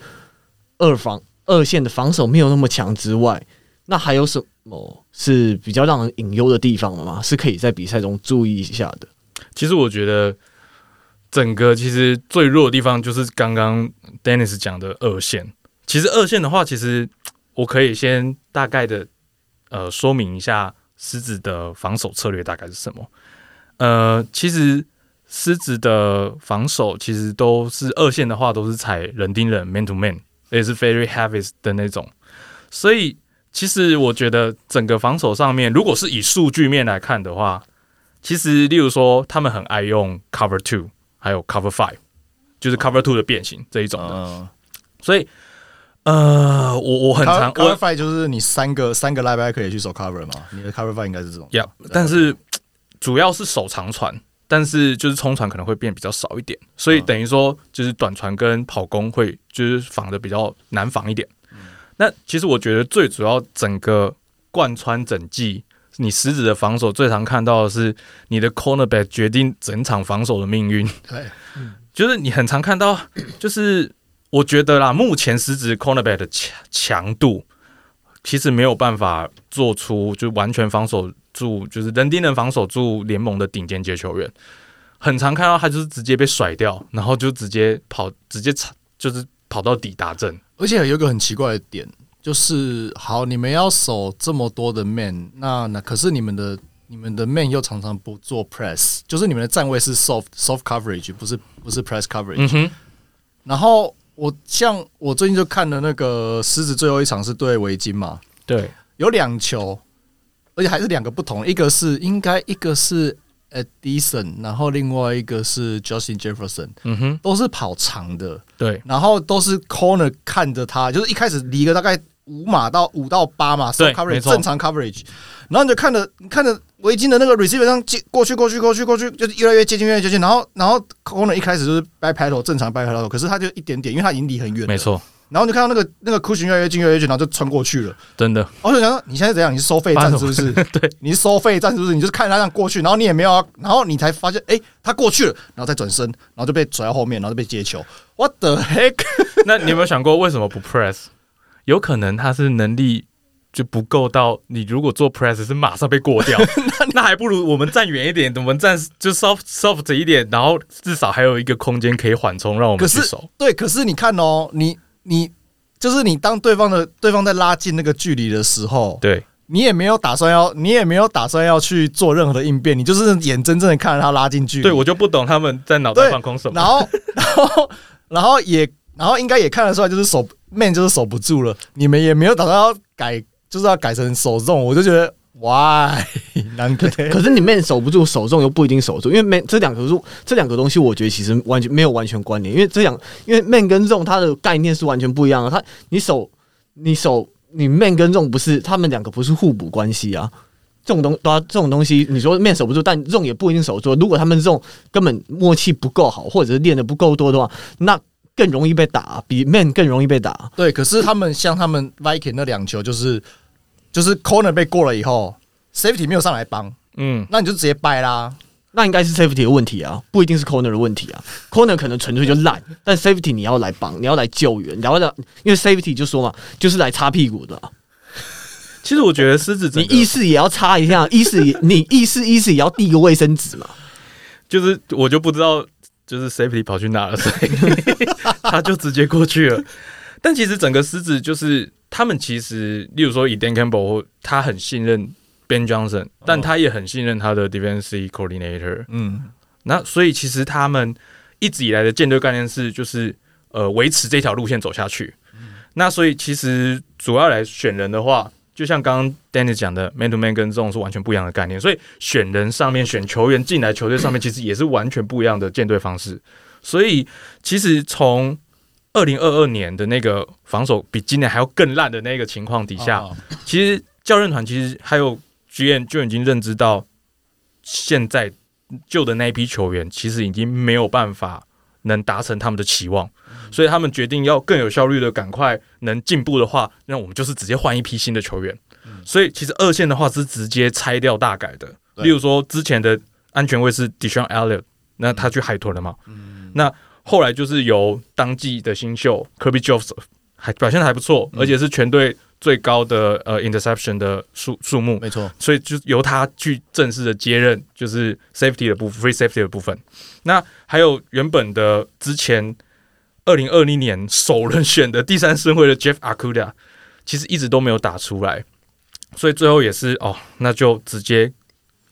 二防二线的防守没有那么强之外。那还有什么是比较让人隐忧的地方了吗？是可以在比赛中注意一下的。其实我觉得，整个其实最弱的地方就是刚刚 Dennis 讲的二线。其实二线的话，其实我可以先大概的呃说明一下狮子的防守策略大概是什么。呃，其实狮子的防守其实都是二线的话，都是踩人盯人 man to man，也是 very heavy 的那种，所以。其实我觉得整个防守上面，如果是以数据面来看的话，其实例如说他们很爱用 cover two，还有 cover five，就是 cover two 的变形这一种的。所以，呃，我我很常 cover five 就是你三个三个 linebacker 可以去守 cover 嘛？你的 cover five 应该是这种。Yeah，但是主要是守长传，但是就是冲传可能会变比较少一点，所以等于说就是短传跟跑攻会就是防的比较难防一点。那其实我觉得最主要，整个贯穿整季，你狮子的防守最常看到的是你的 cornerback 决定整场防守的命运。对，就是你很常看到，就是我觉得啦，目前狮子 cornerback 的强强度，其实没有办法做出就完全防守住，就是人盯人防守住联盟的顶尖接球员。很常看到他就是直接被甩掉，然后就直接跑，直接就是跑到底达阵。而且有一个很奇怪的点，就是好，你们要守这么多的 man，那那可是你们的你们的 man 又常常不做 press，就是你们的站位是 soft soft coverage，不是不是 press coverage。然后我像我最近就看了那个狮子最后一场是对围巾嘛，对，有两球，而且还是两个不同，一个是应该一个是。Addison，然后另外一个是 Justin Jefferson，嗯哼，都是跑长的，对，然后都是 corner 看着他，就是一开始离个大概五码到五到八码，对，coverage 正常 coverage，然后你就看着看着围巾的那个 receiver 上接过去过去过去过去，就是越来越接近越来越接近，然后然后 corner 一开始就是 back pedal 正常 back pedal，可是他就一点点，因为他已经离很远，没错。然后你就看到那个那个 cushion 越来越近越来越近，然后就穿过去了，真的。我就想说，你现在怎样？你是收费站是不是？对，你是收费站是不是？你就是看他这样过去，然后你也没有，然后你才发现，哎、欸，他过去了，然后再转身，然后就被甩到后面，然后就被接球。What the heck？那你有没有想过为什么不 press？有可能他是能力就不够到，你如果做 press 是马上被过掉，那那还不如我们站远一点，我们站就 soft soft 一点，然后至少还有一个空间可以缓冲，让我们去守。对，可是你看哦，你你。就是你当对方的对方在拉近那个距离的时候，对，你也没有打算要，你也没有打算要去做任何的应变，你就是眼睁睁的看着他拉近距离。对，我就不懂他们在脑袋放空什么。然后，然后，然后也，然后应该也看得出来，就是守 man 就是守不住了。你们也没有打算要改，就是要改成守重，我就觉得。Why？难可可是你 man 守不住，守重又不一定守住，因为 man 这两个是这两个东西，我觉得其实完全没有完全关联，因为这两因为 man 跟重它的概念是完全不一样的。它你守你守你 man 跟重不是他们两个不是互补关系啊。这种东啊这种东西，你说 man 守不住，但重也不一定守住。如果他们这种根本默契不够好，或者是练的不够多的话，那更容易被打，比 man 更容易被打。对，可是他们像他们 Viking 那两球就是。就是 corner 被过了以后，safety 没有上来帮，嗯，那你就直接掰啦。那应该是 safety 的问题啊，不一定是 corner 的问题啊。corner 可能纯粹就烂，但 safety 你要来帮，你要来救援，然后呢，因为 safety 就说嘛，就是来擦屁股的啊。其实我觉得狮子，你意识也要擦一下，意识你意识意识也要递个卫生纸嘛。就是我就不知道，就是 safety 跑去哪了，所以 他就直接过去了。但其实整个狮子就是。他们其实，例如说以 Dan Campbell，他很信任 Ben Johnson，但他也很信任他的 Defensive Coordinator。嗯，那所以其实他们一直以来的舰队概念是，就是呃维持这条路线走下去。那所以其实主要来选人的话，就像刚刚 Danny 讲的，Man to Man 跟这种是完全不一样的概念。所以选人上面选球员进来球队上面，其实也是完全不一样的舰队方式。所以其实从二零二二年的那个防守比今年还要更烂的那个情况底下，其实教练团其实还有 GM 就已经认知到，现在旧的那一批球员其实已经没有办法能达成他们的期望，所以他们决定要更有效率的赶快能进步的话，那我们就是直接换一批新的球员。所以其实二线的话是直接拆掉大改的，例如说之前的安全卫是 Dishon Elliott，那他去海豚了嘛？那后来就是由当季的新秀 Kirby Joseph 还表现的还不错，而且是全队最高的呃 interception 的数数目，没错。所以就由他去正式的接任，就是 safety 的部分，free safety 的部分。那还有原本的之前二零二零年首轮选的第三顺位的 Jeff Okudah，其实一直都没有打出来，所以最后也是哦，那就直接。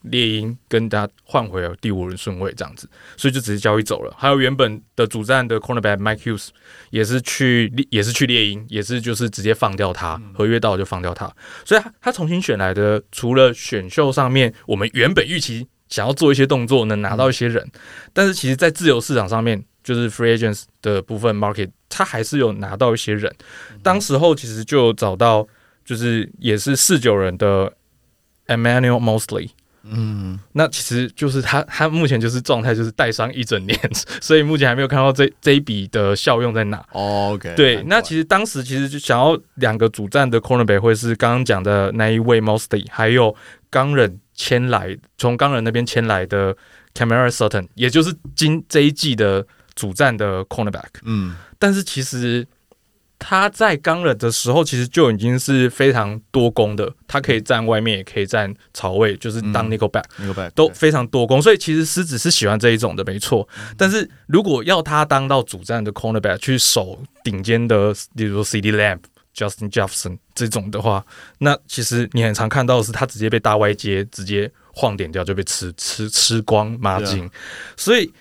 猎鹰跟他换回了第五轮顺位这样子，所以就直接交易走了。还有原本的主战的 cornerback Mike Hughes 也是去也是去猎鹰，也是就是直接放掉他，合约到就放掉他。所以他他重新选来的，除了选秀上面我们原本预期想要做一些动作，能拿到一些人，但是其实在自由市场上面，就是 free agents 的部分 market，他还是有拿到一些人。当时候其实就找到，就是也是四九人的 Emmanuel Moseley。嗯，那其实就是他，他目前就是状态就是带伤一整年，所以目前还没有看到这这一笔的效用在哪。Oh, OK，对，那其实当时其实就想要两个主战的 cornerback 会是刚刚讲的那一位 Moseley，还有钢人签来从钢人那边签来的 Camarera Sutton，也就是今这一季的主战的 cornerback。嗯，但是其实。他在刚了的时候，其实就已经是非常多攻的。他可以站外面，也可以站槽位，就是当 nickel back，嗯、都非常多攻。所以其实狮子是喜欢这一种的，没错。但是如果要他当到主战的 cornerback 去守顶尖的，例如说 CeeDee Lamb、Justin Jefferson 这种的话，那其实你很常看到的是他直接被大外接直接晃点掉，就被吃吃吃光马金。啊、所以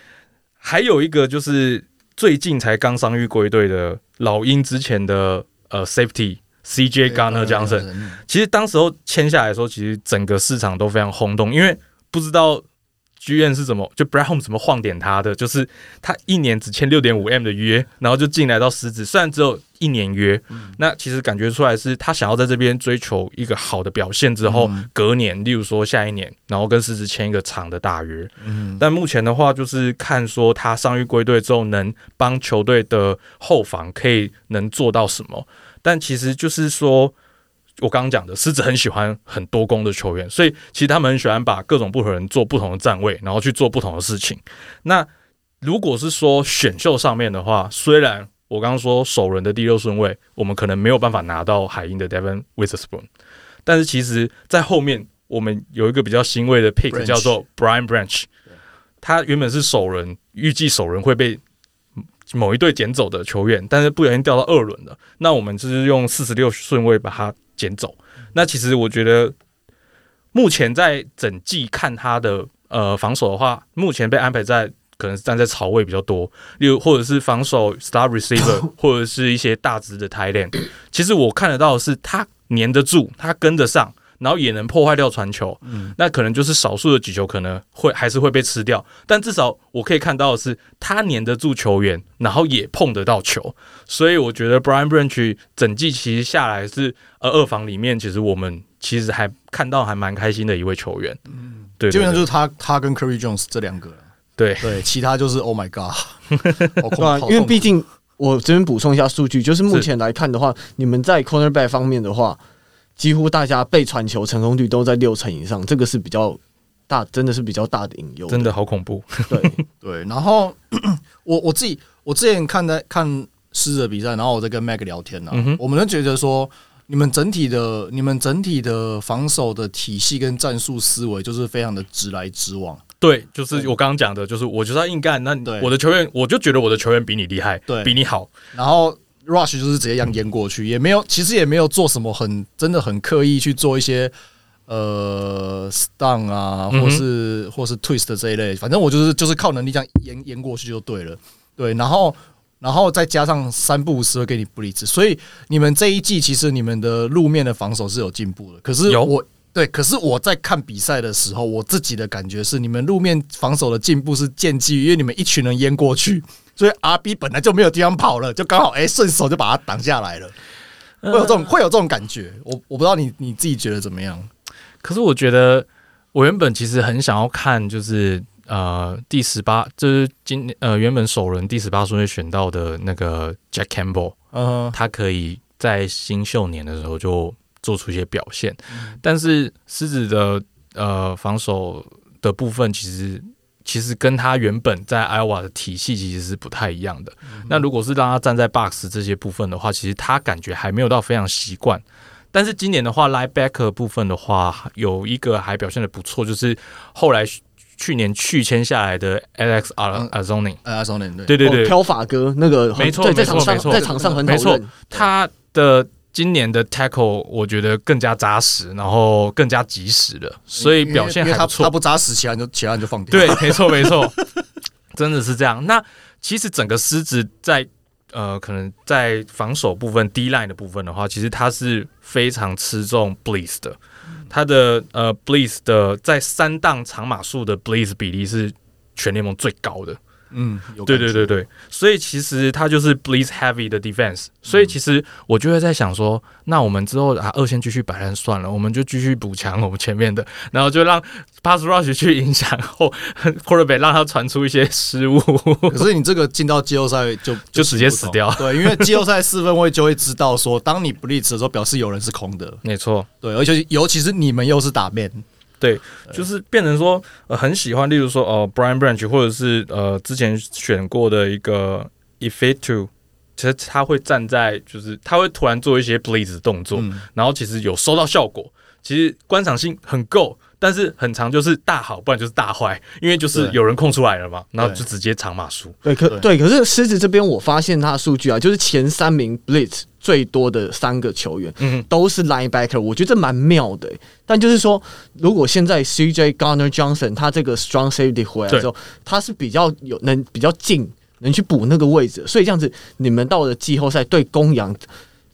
还有一个就是最近才刚伤愈归队的。老鹰之前的呃 safety CJ Gardner Johnson，其实当时候签下来的时候，其实整个市场都非常轰动，因为不知道 GM 是怎么就 Brad Holmes 怎么晃点他的？就是他一年只签六点五 M 的约，然后就进来到狮子，虽然只有一年约，嗯、那其实感觉出来是他想要在这边追求一个好的表现之后，嗯、隔年，例如说下一年，然后跟狮子签一个长的大约。嗯，但目前的话，就是看说他伤愈归队之后，能帮球队的后防可以能做到什么？但其实就是说。我刚刚讲的狮子很喜欢很多攻的球员，所以其实他们很喜欢把各种不同人做不同的站位，然后去做不同的事情。那如果是说选秀上面的话，虽然我刚刚说首轮的第六顺位，我们可能没有办法拿到海鹰的 Devin Witherspoon，但是其实在后面我们有一个比较欣慰的 pick 叫做 Brian Branch，他原本是首轮，预计首轮会被某一队捡走的球员，但是不小心掉到二轮了。那我们就是用四十六顺位把他。捡走，那其实我觉得，目前在整季看他的呃防守的话，目前被安排在可能站在槽位比较多，例如或者是防守 star receiver，或者是一些大值的 tight end。其实我看得到的是他粘得住，他跟得上。然后也能破坏掉传球，嗯，那可能就是少数的几球可能会还是会被吃掉，但至少我可以看到的是他粘得住球员，然后也碰得到球，所以我觉得 Brian Branch 整季其实下来是呃二防里面，其实我们其实还看到还蛮开心的一位球员，嗯，对，基本上就是他他跟 Curry Jones 这两个，对。对，其他就是 Oh my God，对啊，因为毕竟我这边补充一下数据，就是目前来看的话，你们在 Cornerback 方面的话。几乎大家被传球成功率都在六成以上，这个是比较大，真的是比较大的隐忧。真的好恐怖。对 对，然后 我我自己，我之前看在看狮子的比赛，然后我在跟 Mac 聊天呢、啊，嗯、我们都觉得说，你们整体的、你们整体的防守的体系跟战术思维，就是非常的直来直往。对，就是我刚刚讲的，就是我就是要硬干。那我的球员，我就觉得我的球员比你厉害，对，比你好。然后。Rush 就是直接这样淹过去，也没有，其实也没有做什么很真的很刻意去做一些呃 stun 啊，或是、嗯、或是 twist 这一类，反正我就是就是靠能力这样淹淹过去就对了，对，然后然后再加上三不五时会给你 blitz，所以你们这一季其实你们的路面的防守是有进步的，可是我对，可是我在看比赛的时候，我自己的感觉是你们路面防守的进步是建基于因为你们一群人淹过去。所以 RB 本来就没有地方跑了，就刚好哎顺手就把它挡下来了，会有这种会有这种感觉。我我不知道你你自己觉得怎么样？可是我觉得我原本其实很想要看，就是呃第十八，就是今呃原本首轮第十八顺位选到的那个 Jack Campbell，嗯，他可以在新秀年的时候就做出一些表现，但是狮子的呃防守的部分其实。其实跟他原本在 Iowa 的体系其实是不太一样的。嗯、那如果是让他站在 box 这些部分的话，其实他感觉还没有到非常习惯。但是今年的话，linebacker 部分的话，有一个还表现的不错，就是后来去年续签下来的 Alex Arzonin，Arzonin 对对对，飘法哥那个没错，在场上在场上很没错，他的。今年的 tackle 我觉得更加扎实，然后更加及时了，所以表现还不错。他不扎实，其他人就其他人就放掉。对，没错没错，真的是这样。那其实整个狮子在呃，可能在防守部分 D line 的部分的话，其实他是非常吃重 blitz 的。他的呃 blitz 的在三档长码数的 blitz 比例是全联盟最高的。嗯，对对对对，所以其实它就是 blitz heavy 的 defense，所以其实我就会在想说，那我们之后啊二线继续摆烂算了，我们就继续补强我们前面的，然后就让 pass rush 去影响后 quarterback 让他传出一些失误。可是你这个进到季后赛就就，就直接死掉，对，因为季后赛四分位就会知道说，当你 blitz 的时候，表示有人是空的，没错，对，而且尤其是你们又是打 man。对，就是变成说，呃，很喜欢，例如说，哦、呃，Brian Branch，或者是呃，之前选过的一个，if it to 其实他会站在，就是他会突然做一些 e e d 的动作，嗯、然后其实有收到效果，其实观赏性很够。但是很长就是大好，不然就是大坏，因为就是有人空出来了嘛，然后就直接长码输。对，可对，可是狮子这边我发现他的数据啊，就是前三名 blitz 最多的三个球员，嗯，都是 linebacker，我觉得这蛮妙的。但就是说，如果现在 CJ Gardner Johnson 他这个 strong safety 回来之后，他是比较有能比较近，能去补那个位置，所以这样子你们到了季后赛对公羊。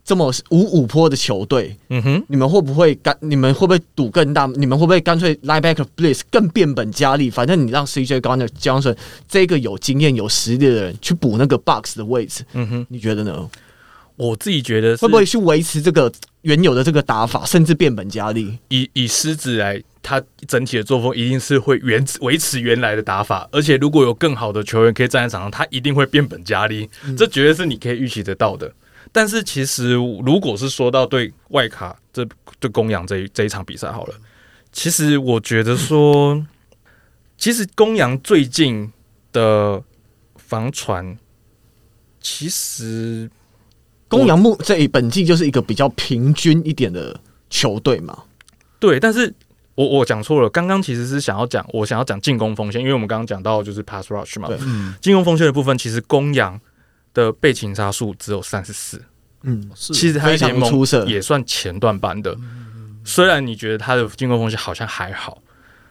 这么五五坡的球队，嗯哼，你们会不会干？你们会不会赌更大？你们会不会干脆 linebacker blitz 更变本加厉？反正你让 CJ Gardner-Johnson 这个有经验、有实力的人去补那个 box 的位置，嗯哼，你觉得呢？我自己觉得会不会去维持这个原有的这个打法，甚至变本加厉？以以狮子来，他整体的作风一定是会原维持原来的打法，而且如果有更好的球员可以站在场上，他一定会变本加厉，嗯、这绝对是你可以预期得到的。但是其实，如果是说到对外卡这对公羊这一这一场比赛好了，其实我觉得说，其实公羊最近的防传，其实公羊目这一本季就是一个比较平均一点的球队嘛。对，但是我我讲错了，刚刚其实是想要讲我想要讲进攻锋线，因为我们刚刚讲到就是 pass rush 嘛，嗯，进攻锋线的部分其实公羊。的被擒杀数只有三十四，嗯，其实他联盟也算前段班的。虽然你觉得他的进攻风险好像还好，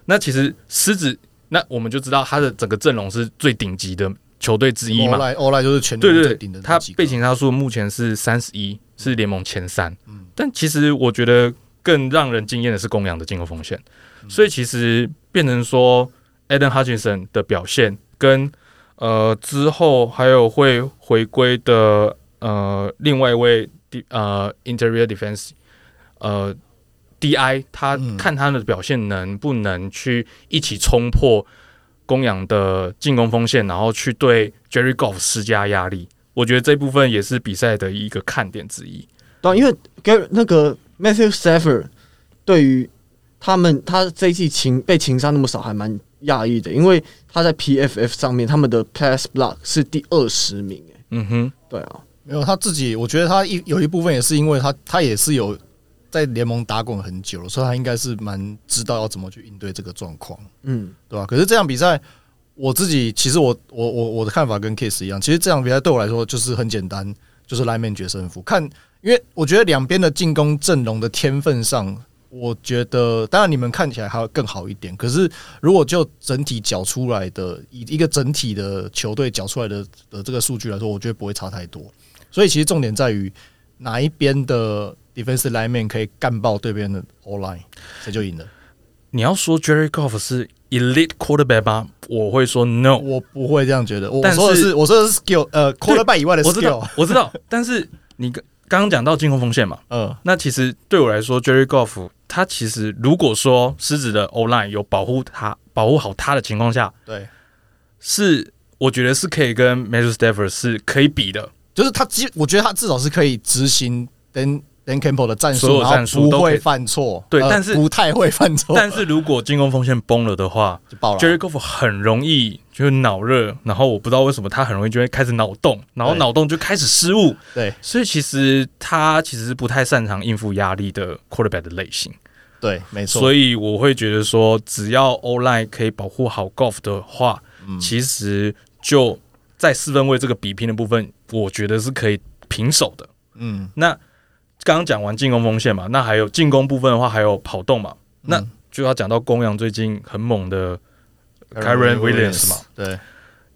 那其实狮子，那我们就知道他的整个阵容是最顶级的球队之一嘛。欧莱就是全对对对，他被擒杀数目前是三十一，是联盟前三。但其实我觉得更让人惊艳的是公羊的进攻风险，所以其实变成说，Aidan Hutchinson 的表现跟。呃，之后还有会回归的呃，另外一位呃，interior defense 呃，DI，他看他的表现能不能去一起冲破公羊的进攻锋线，然后去对 Jerry Golf 施加压力。我觉得这部分也是比赛的一个看点之一。对，因为 Gary 那个 Matthew Stafford 对于他们他这一季情被情杀那么少，还蛮。讶异的，因为他在 PFF 上面，他们的 pass block 是第二十名，欸，嗯哼，对啊，没有他自己，我觉得他一有一部分也是因为他，他也是有在联盟打滚很久了，所以他应该是蛮知道要怎么去应对这个状况，嗯，对吧？可是这场比赛，我自己其实我我我我的看法跟 Case 一样，其实这场比赛对我来说就是很简单，就是 Lineman 决胜负。看，因为我觉得两边的进攻阵容的天分上。我觉得，当然你们看起来还要更好一点。可是，如果就整体缴出来的，以一个整体的球队缴出来的的这个数据来说，我觉得不会差太多。所以，其实重点在于哪一边的 defensive lineman 可以干爆对边的 O-line，谁就赢了。你要说 Jerry Goff 是 elite quarterback 吗？我会说 no，我不会这样觉得。我说的是，我说的是 skill，呃，quarterback 以外的 skill，我知道，我知道。但是你刚刚讲到进攻锋线嘛，嗯，那其实对我来说，Jerry Goff。他其实，如果说狮子的 O-line 有保护他、保护好他的情况下，对，是我觉得是可以跟 Matthew Stafford 是可以比的。就是他基，我觉得他至少是可以执行 Dan Dan Campbell 的战术，所有战术不会犯错。对，但是不太会犯错。但是如果进攻锋线崩了的话，就爆了。Jerry Goff 很容易就是脑热，然后我不知道为什么他很容易就会开始脑洞，然后脑洞就开始失误。对，所以其实他其实是不太擅长应付压力的 Quarterback 的类型。对，没错。所以我会觉得说，只要 online 可以保护好 golf 的话，嗯，其实就在四分位这个比拼的部分，我觉得是可以平手的。嗯，那刚刚讲完进攻锋线嘛，那还有进攻部分的话，还有跑动嘛，嗯，那就要讲到公羊最近很猛的 Karen Williams 嘛，对，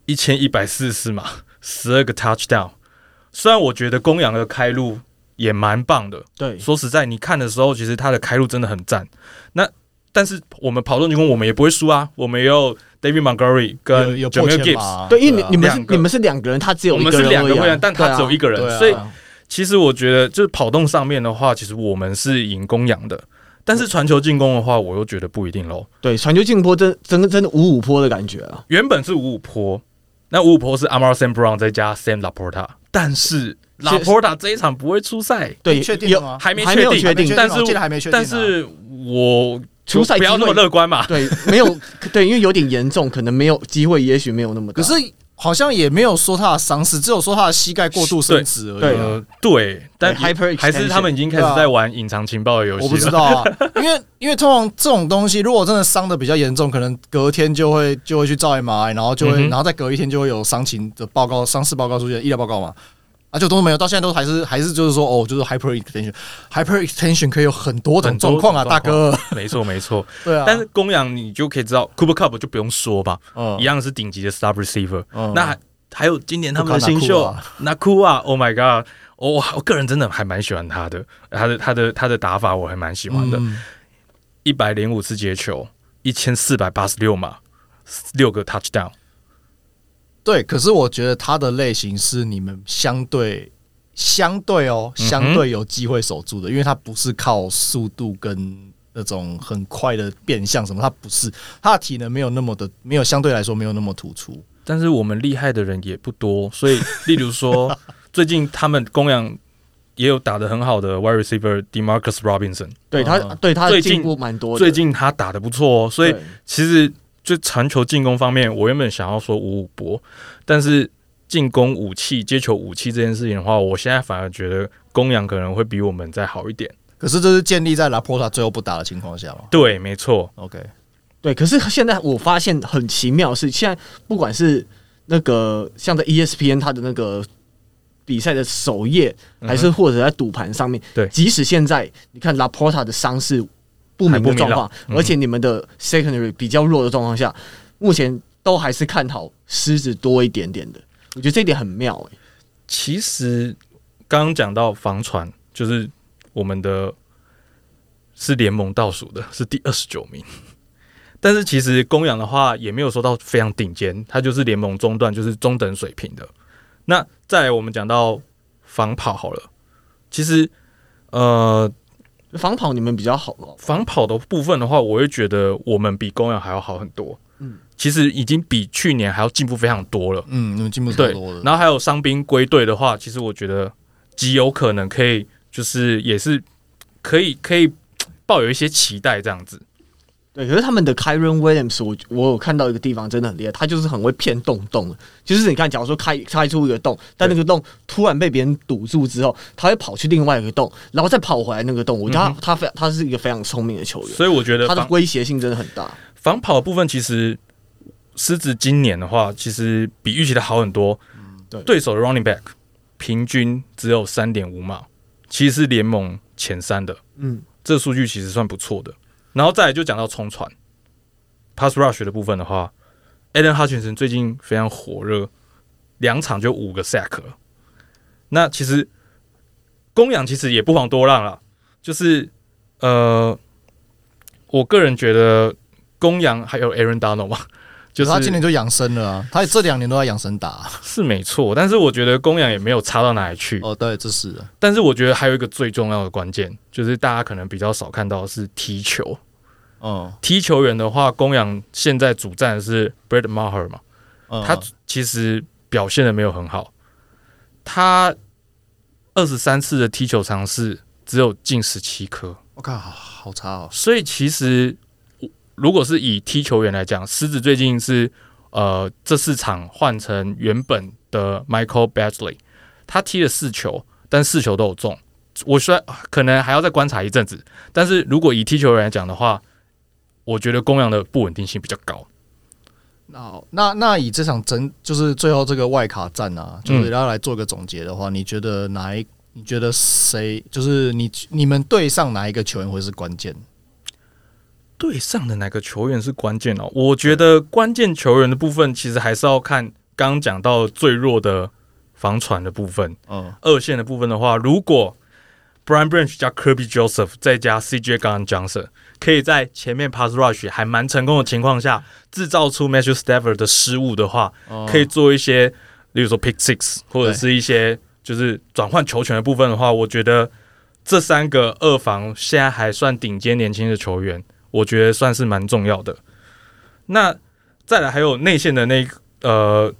一千一百四十四码，十二个 Touchdown。虽然我觉得公羊的开路。也蛮棒的，对。说实在，你看的时候，其实他的开路真的很赞。那但是我们跑动进攻，我们也不会输啊。我们有 David Montgomery 跟 Jahmyr Gibbs，对，因为你你们是你们是两个人，他只有一个人，我们是两个人，但他只有一个人。所以其实我觉得，就是跑动上面的话，其实我们是赢公羊的。但是传球进攻的话，我又觉得不一定喽。对，传球进攻真真的真的五五坡的感觉啊。原本是五五坡，那五五坡是 Amon-Ra St. Brown 再加 Sam LaPorta，但是。拉波达这一场不会出赛，对，确定吗？还没确定，但是还没确定。但是我出赛不要那么乐观嘛？对，没有 对，因为有点严重，可能没有机会，也许没有那么大。可是好像也没有说他的伤势，只有说他的膝盖过度伸直而已。对，对，但还是他们已经开始在玩隐藏情报的游戏。我不知道啊，因为因为通常这种东西，如果真的伤的比较严重，可能隔天就会就会去照 MRI，然后就会，然后再隔一天就会有伤情的报告、伤势报告出现，医疗报告嘛。啊，就都没有，到现在都还是还是就是说，哦，就是 hyper extension，hyper extension 可以有很多种状况啊，大哥。没错，没错。对啊。但是公羊你就可以知道，Cooper Kupp 就不用说吧，嗯，一样是顶级的 star receiver。嗯。那还有今年他们的新秀 Nacua，Oh my god，我我个人真的还蛮喜欢他的，他的他的他的打法我还蛮喜欢的。一百零五次接球，一千四百八十六码，六个 touchdown。对，可是我觉得他的类型是你们相对相对哦，相对有机会守住的，嗯、因为他不是靠速度跟那种很快的变向什么，他不是，他的体能没有那么的，没有相对来说没有那么突出。但是我们厉害的人也不多，所以例如说 最近他们公羊也有打得很好的 wide receiver Demarcus Robinson，对他对他进步蛮多的，最近他打得不错哦，所以其实。就传球进攻方面，我原本想要说五五波，但是进攻武器、接球武器这件事情的话，我现在反而觉得公羊可能会比我们再好一点。可是这是建立在拉波塔最后不打的情况下吗？对，没错。OK，对。可是现在我发现很奇妙的是，现在不管是那个像在 ESPN 它的那个比赛的首页，还是或者在赌盘上面，对，即使现在你看拉波塔的伤势。不明的状况，而且你们的 secondary 比较弱的状况下，目前都还是看好狮子多一点点的。我觉得这一点很妙诶。其实刚刚讲到防传，就是我们的是联盟倒数的，是第二十九名。但是其实公羊的话也没有说到非常顶尖，它就是联盟中段，就是中等水平的。那再来我们讲到防跑好了，其实呃。防跑你们比较好哦。防跑的部分的话，我会觉得我们比公羊还要好很多。嗯，其实已经比去年还要进步非常多了。嗯，你们进步太多了。然后还有伤兵归队的话，其实我觉得极有可能可以，就是也是可以可以抱有一些期待这样子。对，可是他们的 Kyren Williams，我我有看到一个地方真的很厉害，他就是很会骗洞洞。就是你看，假如说开开出一个洞，但那个洞突然被别人堵住之后，他会跑去另外一个洞，然后再跑回来那个洞。我觉得他、嗯、他非他是一个非常聪明的球员，所以我觉得他的威胁性真的很大。防跑的部分其实狮子今年的话，其实比预期的好很多。嗯，对，对手的 Running Back 平均只有三点五码，其实是联盟前三的。嗯，这个数据其实算不错的。然后再来就讲到冲传，pass rush 的部分的话，Aidan Hutchinson 最近非常火热，两场就五个 sack。那其实公羊其实也不遑多让了，就是呃，我个人觉得公羊还有 Aaron Donald 嘛。就是他今年就养生了啊，他这两年都在养生打，啊，是没错。但是我觉得公羊也没有差到哪里去。哦，对，这是的。但是我觉得还有一个最重要的关键，就是大家可能比较少看到的是踢球。哦，踢球员的话，公羊现在主战的是 Brad Maher 嘛，嗯，他其实表现的没有很好，他二十三次的踢球尝试只有进十七颗，我靠，好差哦。所以其实。如果是以踢球员来讲，狮子最近是呃这四场换成原本的 Michael Badgley，他踢了四球，但四球都有中。我虽然可能还要再观察一阵子，但是如果以踢球员来讲的话，我觉得公羊的不稳定性比较高。那那那以这场整就是最后这个外卡战啊，就是要来做一个总结的话，嗯、你觉得哪一？你觉得谁？就是你你们队上哪一个球员会是关键？对上的哪个球员是关键哦？我觉得关键球员的部分，其实还是要看刚刚讲到最弱的防传的部分。嗯，二线的部分的话，如果 Brian Branch 加 Kirby Joseph 再加 CJ Gardner Johnson 可以在前面 Pass Rush 还蛮成功的情况下，制造出 Matthew Stafford 的失误的话，可以做一些，例如说 Pick Six 或者是一些就是转换球权的部分的话，我觉得这三个二防现在还算顶尖年轻的球员。我觉得算是蛮重要的。那再来还有内线的那呃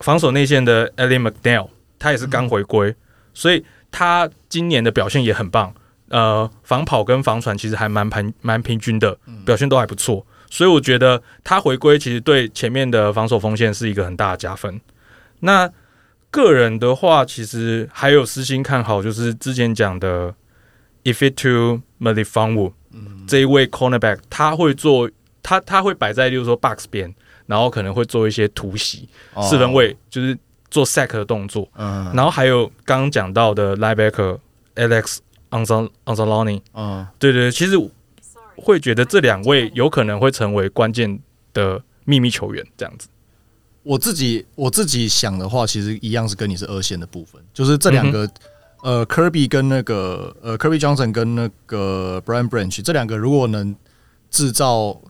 防守内线的 Ellie McNeil，他也是刚回归，所以他今年的表现也很棒。呃，防跑跟防传其实还蛮平蛮平均的，表现都还不错。所以我觉得他回归其实对前面的防守锋线是一个很大的加分。那个人的话，其实还有私心看好，就是之前讲的 If it to Melifonwu。这一位 cornerback 他会做他他会摆在，例如说 box 边，然后可能会做一些突袭四分位，就是做 sack 的动作。嗯，然后还有刚刚讲到的 linebacker Alex Anzalone。嗯，对对，其实会觉得这两位有可能会成为关键的秘密球员，这样子。我自己我自己想的话，其实一样是跟你是二线的部分，就是这两个。呃，Kirby 跟那个呃，Kirby Johnson 跟那个 Brian Branch 这两个如果能制造。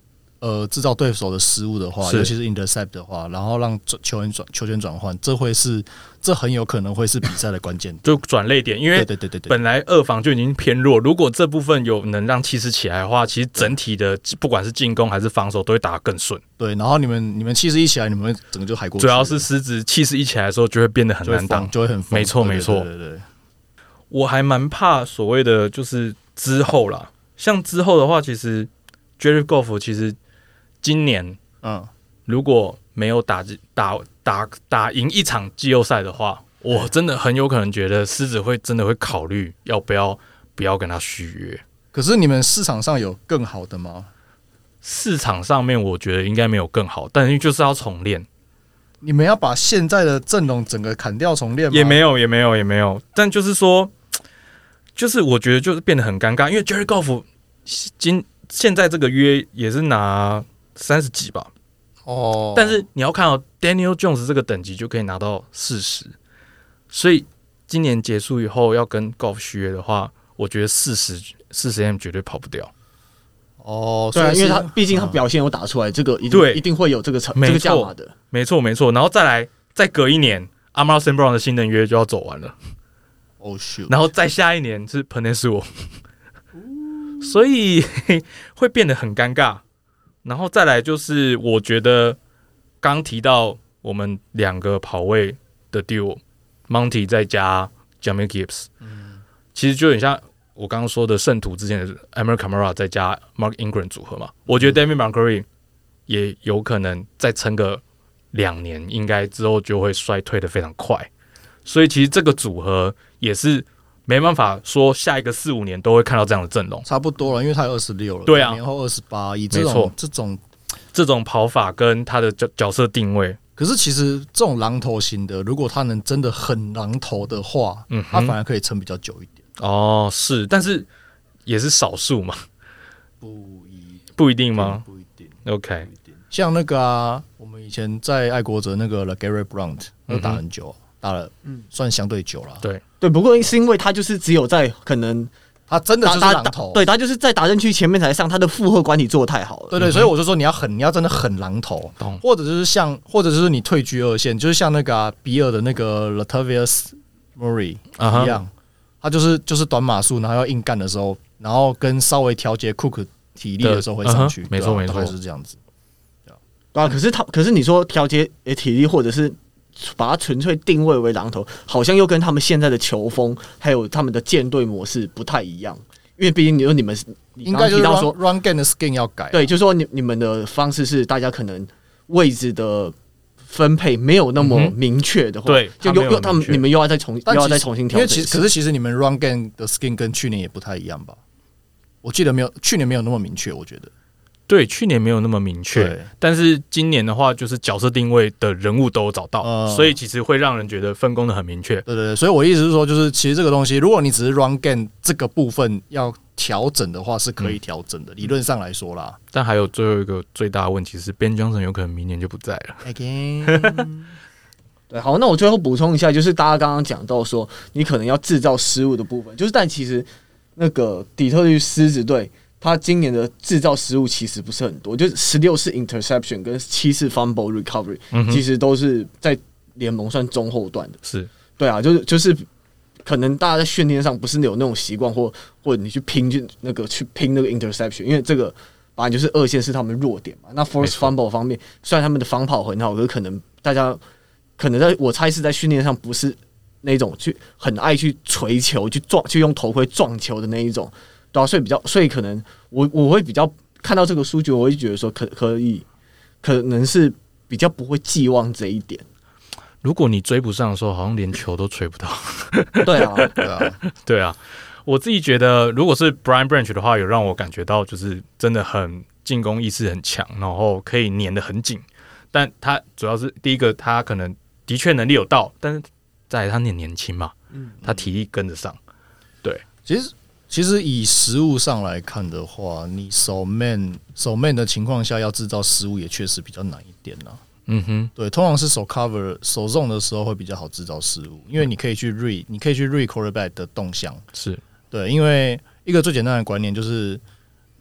呃，制造对手的失误的话，尤其是 intercept 的话，然后让球员转球权转换，这会是这很有可能会是比赛的关键，就转泪点。因为对对对对，本来二防就已经偏弱，如果这部分有能让气势起来的话，其实整体的不管是进攻还是防守都会打得更顺。对，然后你们你们气势一起来，你们整个就海过。主要是狮子气势一起来的时候，就会变得很难挡，就会很没错没错。对对，我还蛮怕所谓的就是之后啦，像之后的话，其实 Jerry Golf 其实。今年，嗯，如果没有打打打打赢一场季后赛的话，我真的很有可能觉得狮子会真的会考虑要不要不要跟他续约。可是你们市场上有更好的吗？市场上面我觉得应该没有更好，但是就是要重练。你们要把现在的阵容整个砍掉重练吗？也没有，也没有，也没有。但就是说，就是我觉得就是变得很尴尬，因为 Jerry Golf 今现在这个约也是拿。三十几吧，哦，但是你要看到 Daniel Jones 这个等级就可以拿到四十，所以今年结束以后要跟 Golf 续约的话，我觉得四十四十 M 绝对跑不掉。哦，对啊，因为他毕竟他表现有打出来，这个一定一定会有这个成这个价码的，没错没错。然后再来再隔一年 St. Brown 的新人约就要走完了，然后再下一年是 Penei Sewell，所以 会变得很尴尬。然后再来就是，我觉得刚提到我们两个跑位的 duo，Monty 再加 Jahmyr Gibbs，嗯，其实就很像我刚刚说的圣徒之前的 Alvin Kamara 再加 Mark Ingram 组合嘛。我觉得 David Montgomery 也有可能再撑个两年，应该之后就会衰退的非常快。所以其实这个组合也是。没办法说下一个四五年都会看到这样的阵容，差不多了，因为他二十六了，对啊，年后二十八，以这种这种这种跑法跟他的角角色定位，可是其实这种狼头型的，如果他能真的很狼头的话，嗯，他反而可以撑比较久一点。哦，是，但是也是少数嘛，不一不一定吗？不一定，OK，像那个啊，我们以前在爱国者那个 LeGarrette Blount 都打很久。打了，嗯，算相对久了。对对，不过是因为他就是只有在可能他真的就是狼头，对他就是在打阵区前面才上，他的负荷管理做的太好了。对对，所以我就说你要很，你要真的很狼头，或者就是像，或者就是你退居二线，就是像那个比尔的那个 Latavius Murray 一样，他就是就是短码数，然后要硬干的时候，然后跟稍微调节 Cook 体力的时候会上去。没错没错，是这样子。对啊，可是他，可是你说调节诶体力或者是。把它纯粹定位为狼头，好像又跟他们现在的球风还有他们的舰队模式不太一样。因为毕竟你说你们应该提到说 run game 的 skin 要改，对，就是说你你们的方式是大家可能位置的分配没有那么明确的话，对，就又又他们你们又要再重又要再重新调整。因为其实可是其实你们 run game 的 skin 跟去年也不太一样吧？我记得没有去年没有那么明确，我觉得。对，去年没有那么明确，但是今年的话，就是角色定位的人物都有找到，嗯、所以其实会让人觉得分工的很明确。对对对，所以我意思是说，就是其实这个东西，如果你只是 run game 这个部分要调整的话，是可以调整的，嗯、理论上来说啦。但还有最后一个最大的问题是，Ben Johnson 有可能明年就不在了。Again，对，好，那我最后补充一下，就是大家刚刚讲到说，你可能要制造失误的部分，就是但其实那个底特律狮子队。他今年的制造失误其实不是很多，就是十六次 interception 跟七次 fumble recovery，其实都是在联盟算中后段的。是，对啊，就是就是可能大家在训练上不是有那种习惯，或或者你去拼去那个去拼那个 interception，因为这个反正就是二线是他们弱点嘛。那 force fumble 方面，虽然他们的防跑很好，可是可能大家可能在我猜是在训练上不是那种去很爱去锤球、去撞、去用头盔撞球的那一种。对啊，所以比较，所以可能我我会比较看到这个数据，我会觉得说可可以，可能是比较不会寄望这一点。如果你追不上的时候，好像连球都吹不到。对啊，对啊，对啊。我自己觉得，如果是 Brian Branch 的话，有让我感觉到就是真的很进攻意识很强，然后可以粘得很紧。但他主要是第一个，他可能的确能力有到，但是在他那年轻嘛，嗯，他体力跟得上。对，其实。其实以实物上来看的话，你手 man 手 man 的情况下要制造失误也确实比较难一点呐。嗯哼，对，通常是手 cover 手 zone 的时候会比较好制造失误，因为你可以去 read，你可以去 read quarterback 的动向。是对，因为一个最简单的观念就是，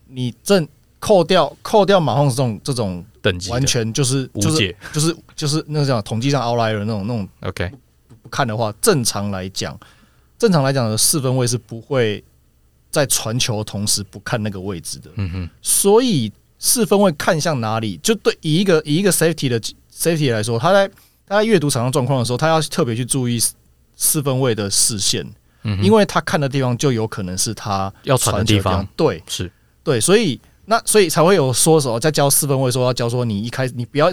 你正扣掉扣掉马洪这种这种等级完全就是就是就是就是那种统计上 outlier 那种那种 OK，不看的话，正常来讲，正常来讲的四分位是不会在传球的同时不看那个位置的。嗯哼，所以四分位看向哪里，就对以一个以一个 safety 的 safety 来说，他在他在阅读场上状况的时候，他要特别去注意四分位的视线，嗯哼，因为他看的地方就有可能是他要传的地方。对，是。对，所以那所以才会有说什么在教四分位说要教说你一开始你不要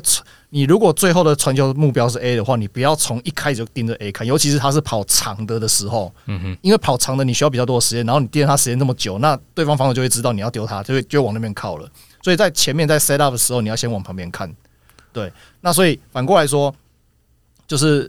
你如果最后的传球目标是 A 的话，你不要从一开始就盯着 A 看，尤其是他是跑长的的时候，嗯哼，因为跑长的你需要比较多的时间，然后你盯着他时间这么久，那对方防守就会知道你要丢他，就会就往那边靠了。所以在前面在 set up 的时候，你要先往旁边看。对，那所以反过来说，就是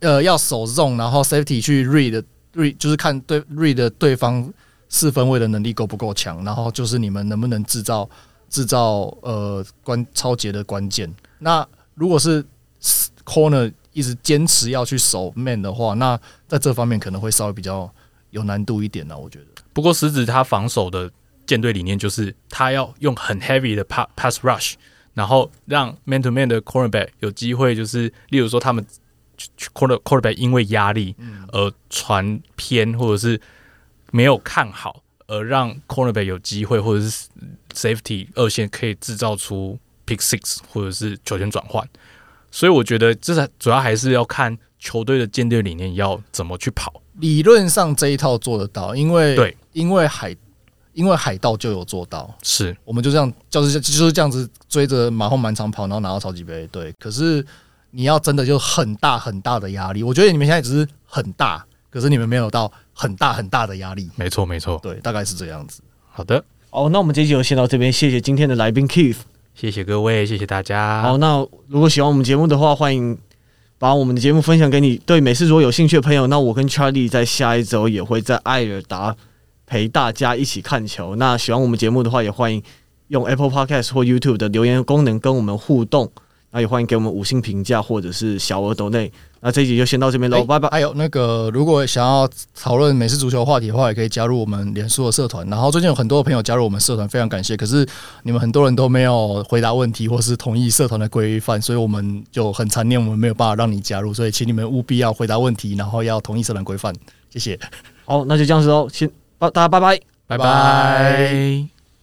呃要守 zone，然后 safety 去 read read，就是看对 read 的对方四分位的能力够不够强，然后就是你们能不能制造制造呃关超节的关键。那如果是 corner 一直坚持要去守 man 的话，那在这方面可能会稍微比较有难度一点呢。我觉得。不过实质他防守的舰队理念就是他要用很 heavy 的 pass rush，然后让 man to man 的 cornerback 有机会，就是例如说他们 corner cornerback 因为压力而传偏或者是没有看好，而让 cornerback 有机会或者是 safety 二线可以制造出 pick six 或者是球权转换。所以我觉得这是主要还是要看球队的舰队理念要怎么去跑。理论上这一套做得到，因为对，因为海因为海盗就有做到，是我们就这样就是就是这样子追着马后满场跑，然后拿到超级杯。对，可是你要真的就很大很大的压力，我觉得你们现在只是很大，可是你们没有到很大很大的压力。没错，没错，对，大概是这样子。好的，好，那我们这集就先到这边，谢谢今天的来宾 Keith。谢谢各位，谢谢大家。好，那如果喜欢我们节目的话，欢迎把我们的节目分享给你对美式如果有兴趣的朋友。那我跟 Charlie 在下一周也会在艾尔达陪大家一起看球。那喜欢我们节目的话，也欢迎用 Apple Podcast 或 YouTube 的留言功能跟我们互动。那也欢迎给我们五星评价或者是小额抖内。那这一集就先到这边喽，拜拜。还有那个，如果想要讨论美式足球话题的话，也可以加入我们脸书的社团。然后最近有很多朋友加入我们社团，非常感谢。可是你们很多人都没有回答问题，或是同意社团的规范，所以我们就很残念，我们没有办法让你加入。所以请你们务必要回答问题，然后要同意社团规范。谢谢。好，那就这样子喽，先，大家拜拜，拜拜。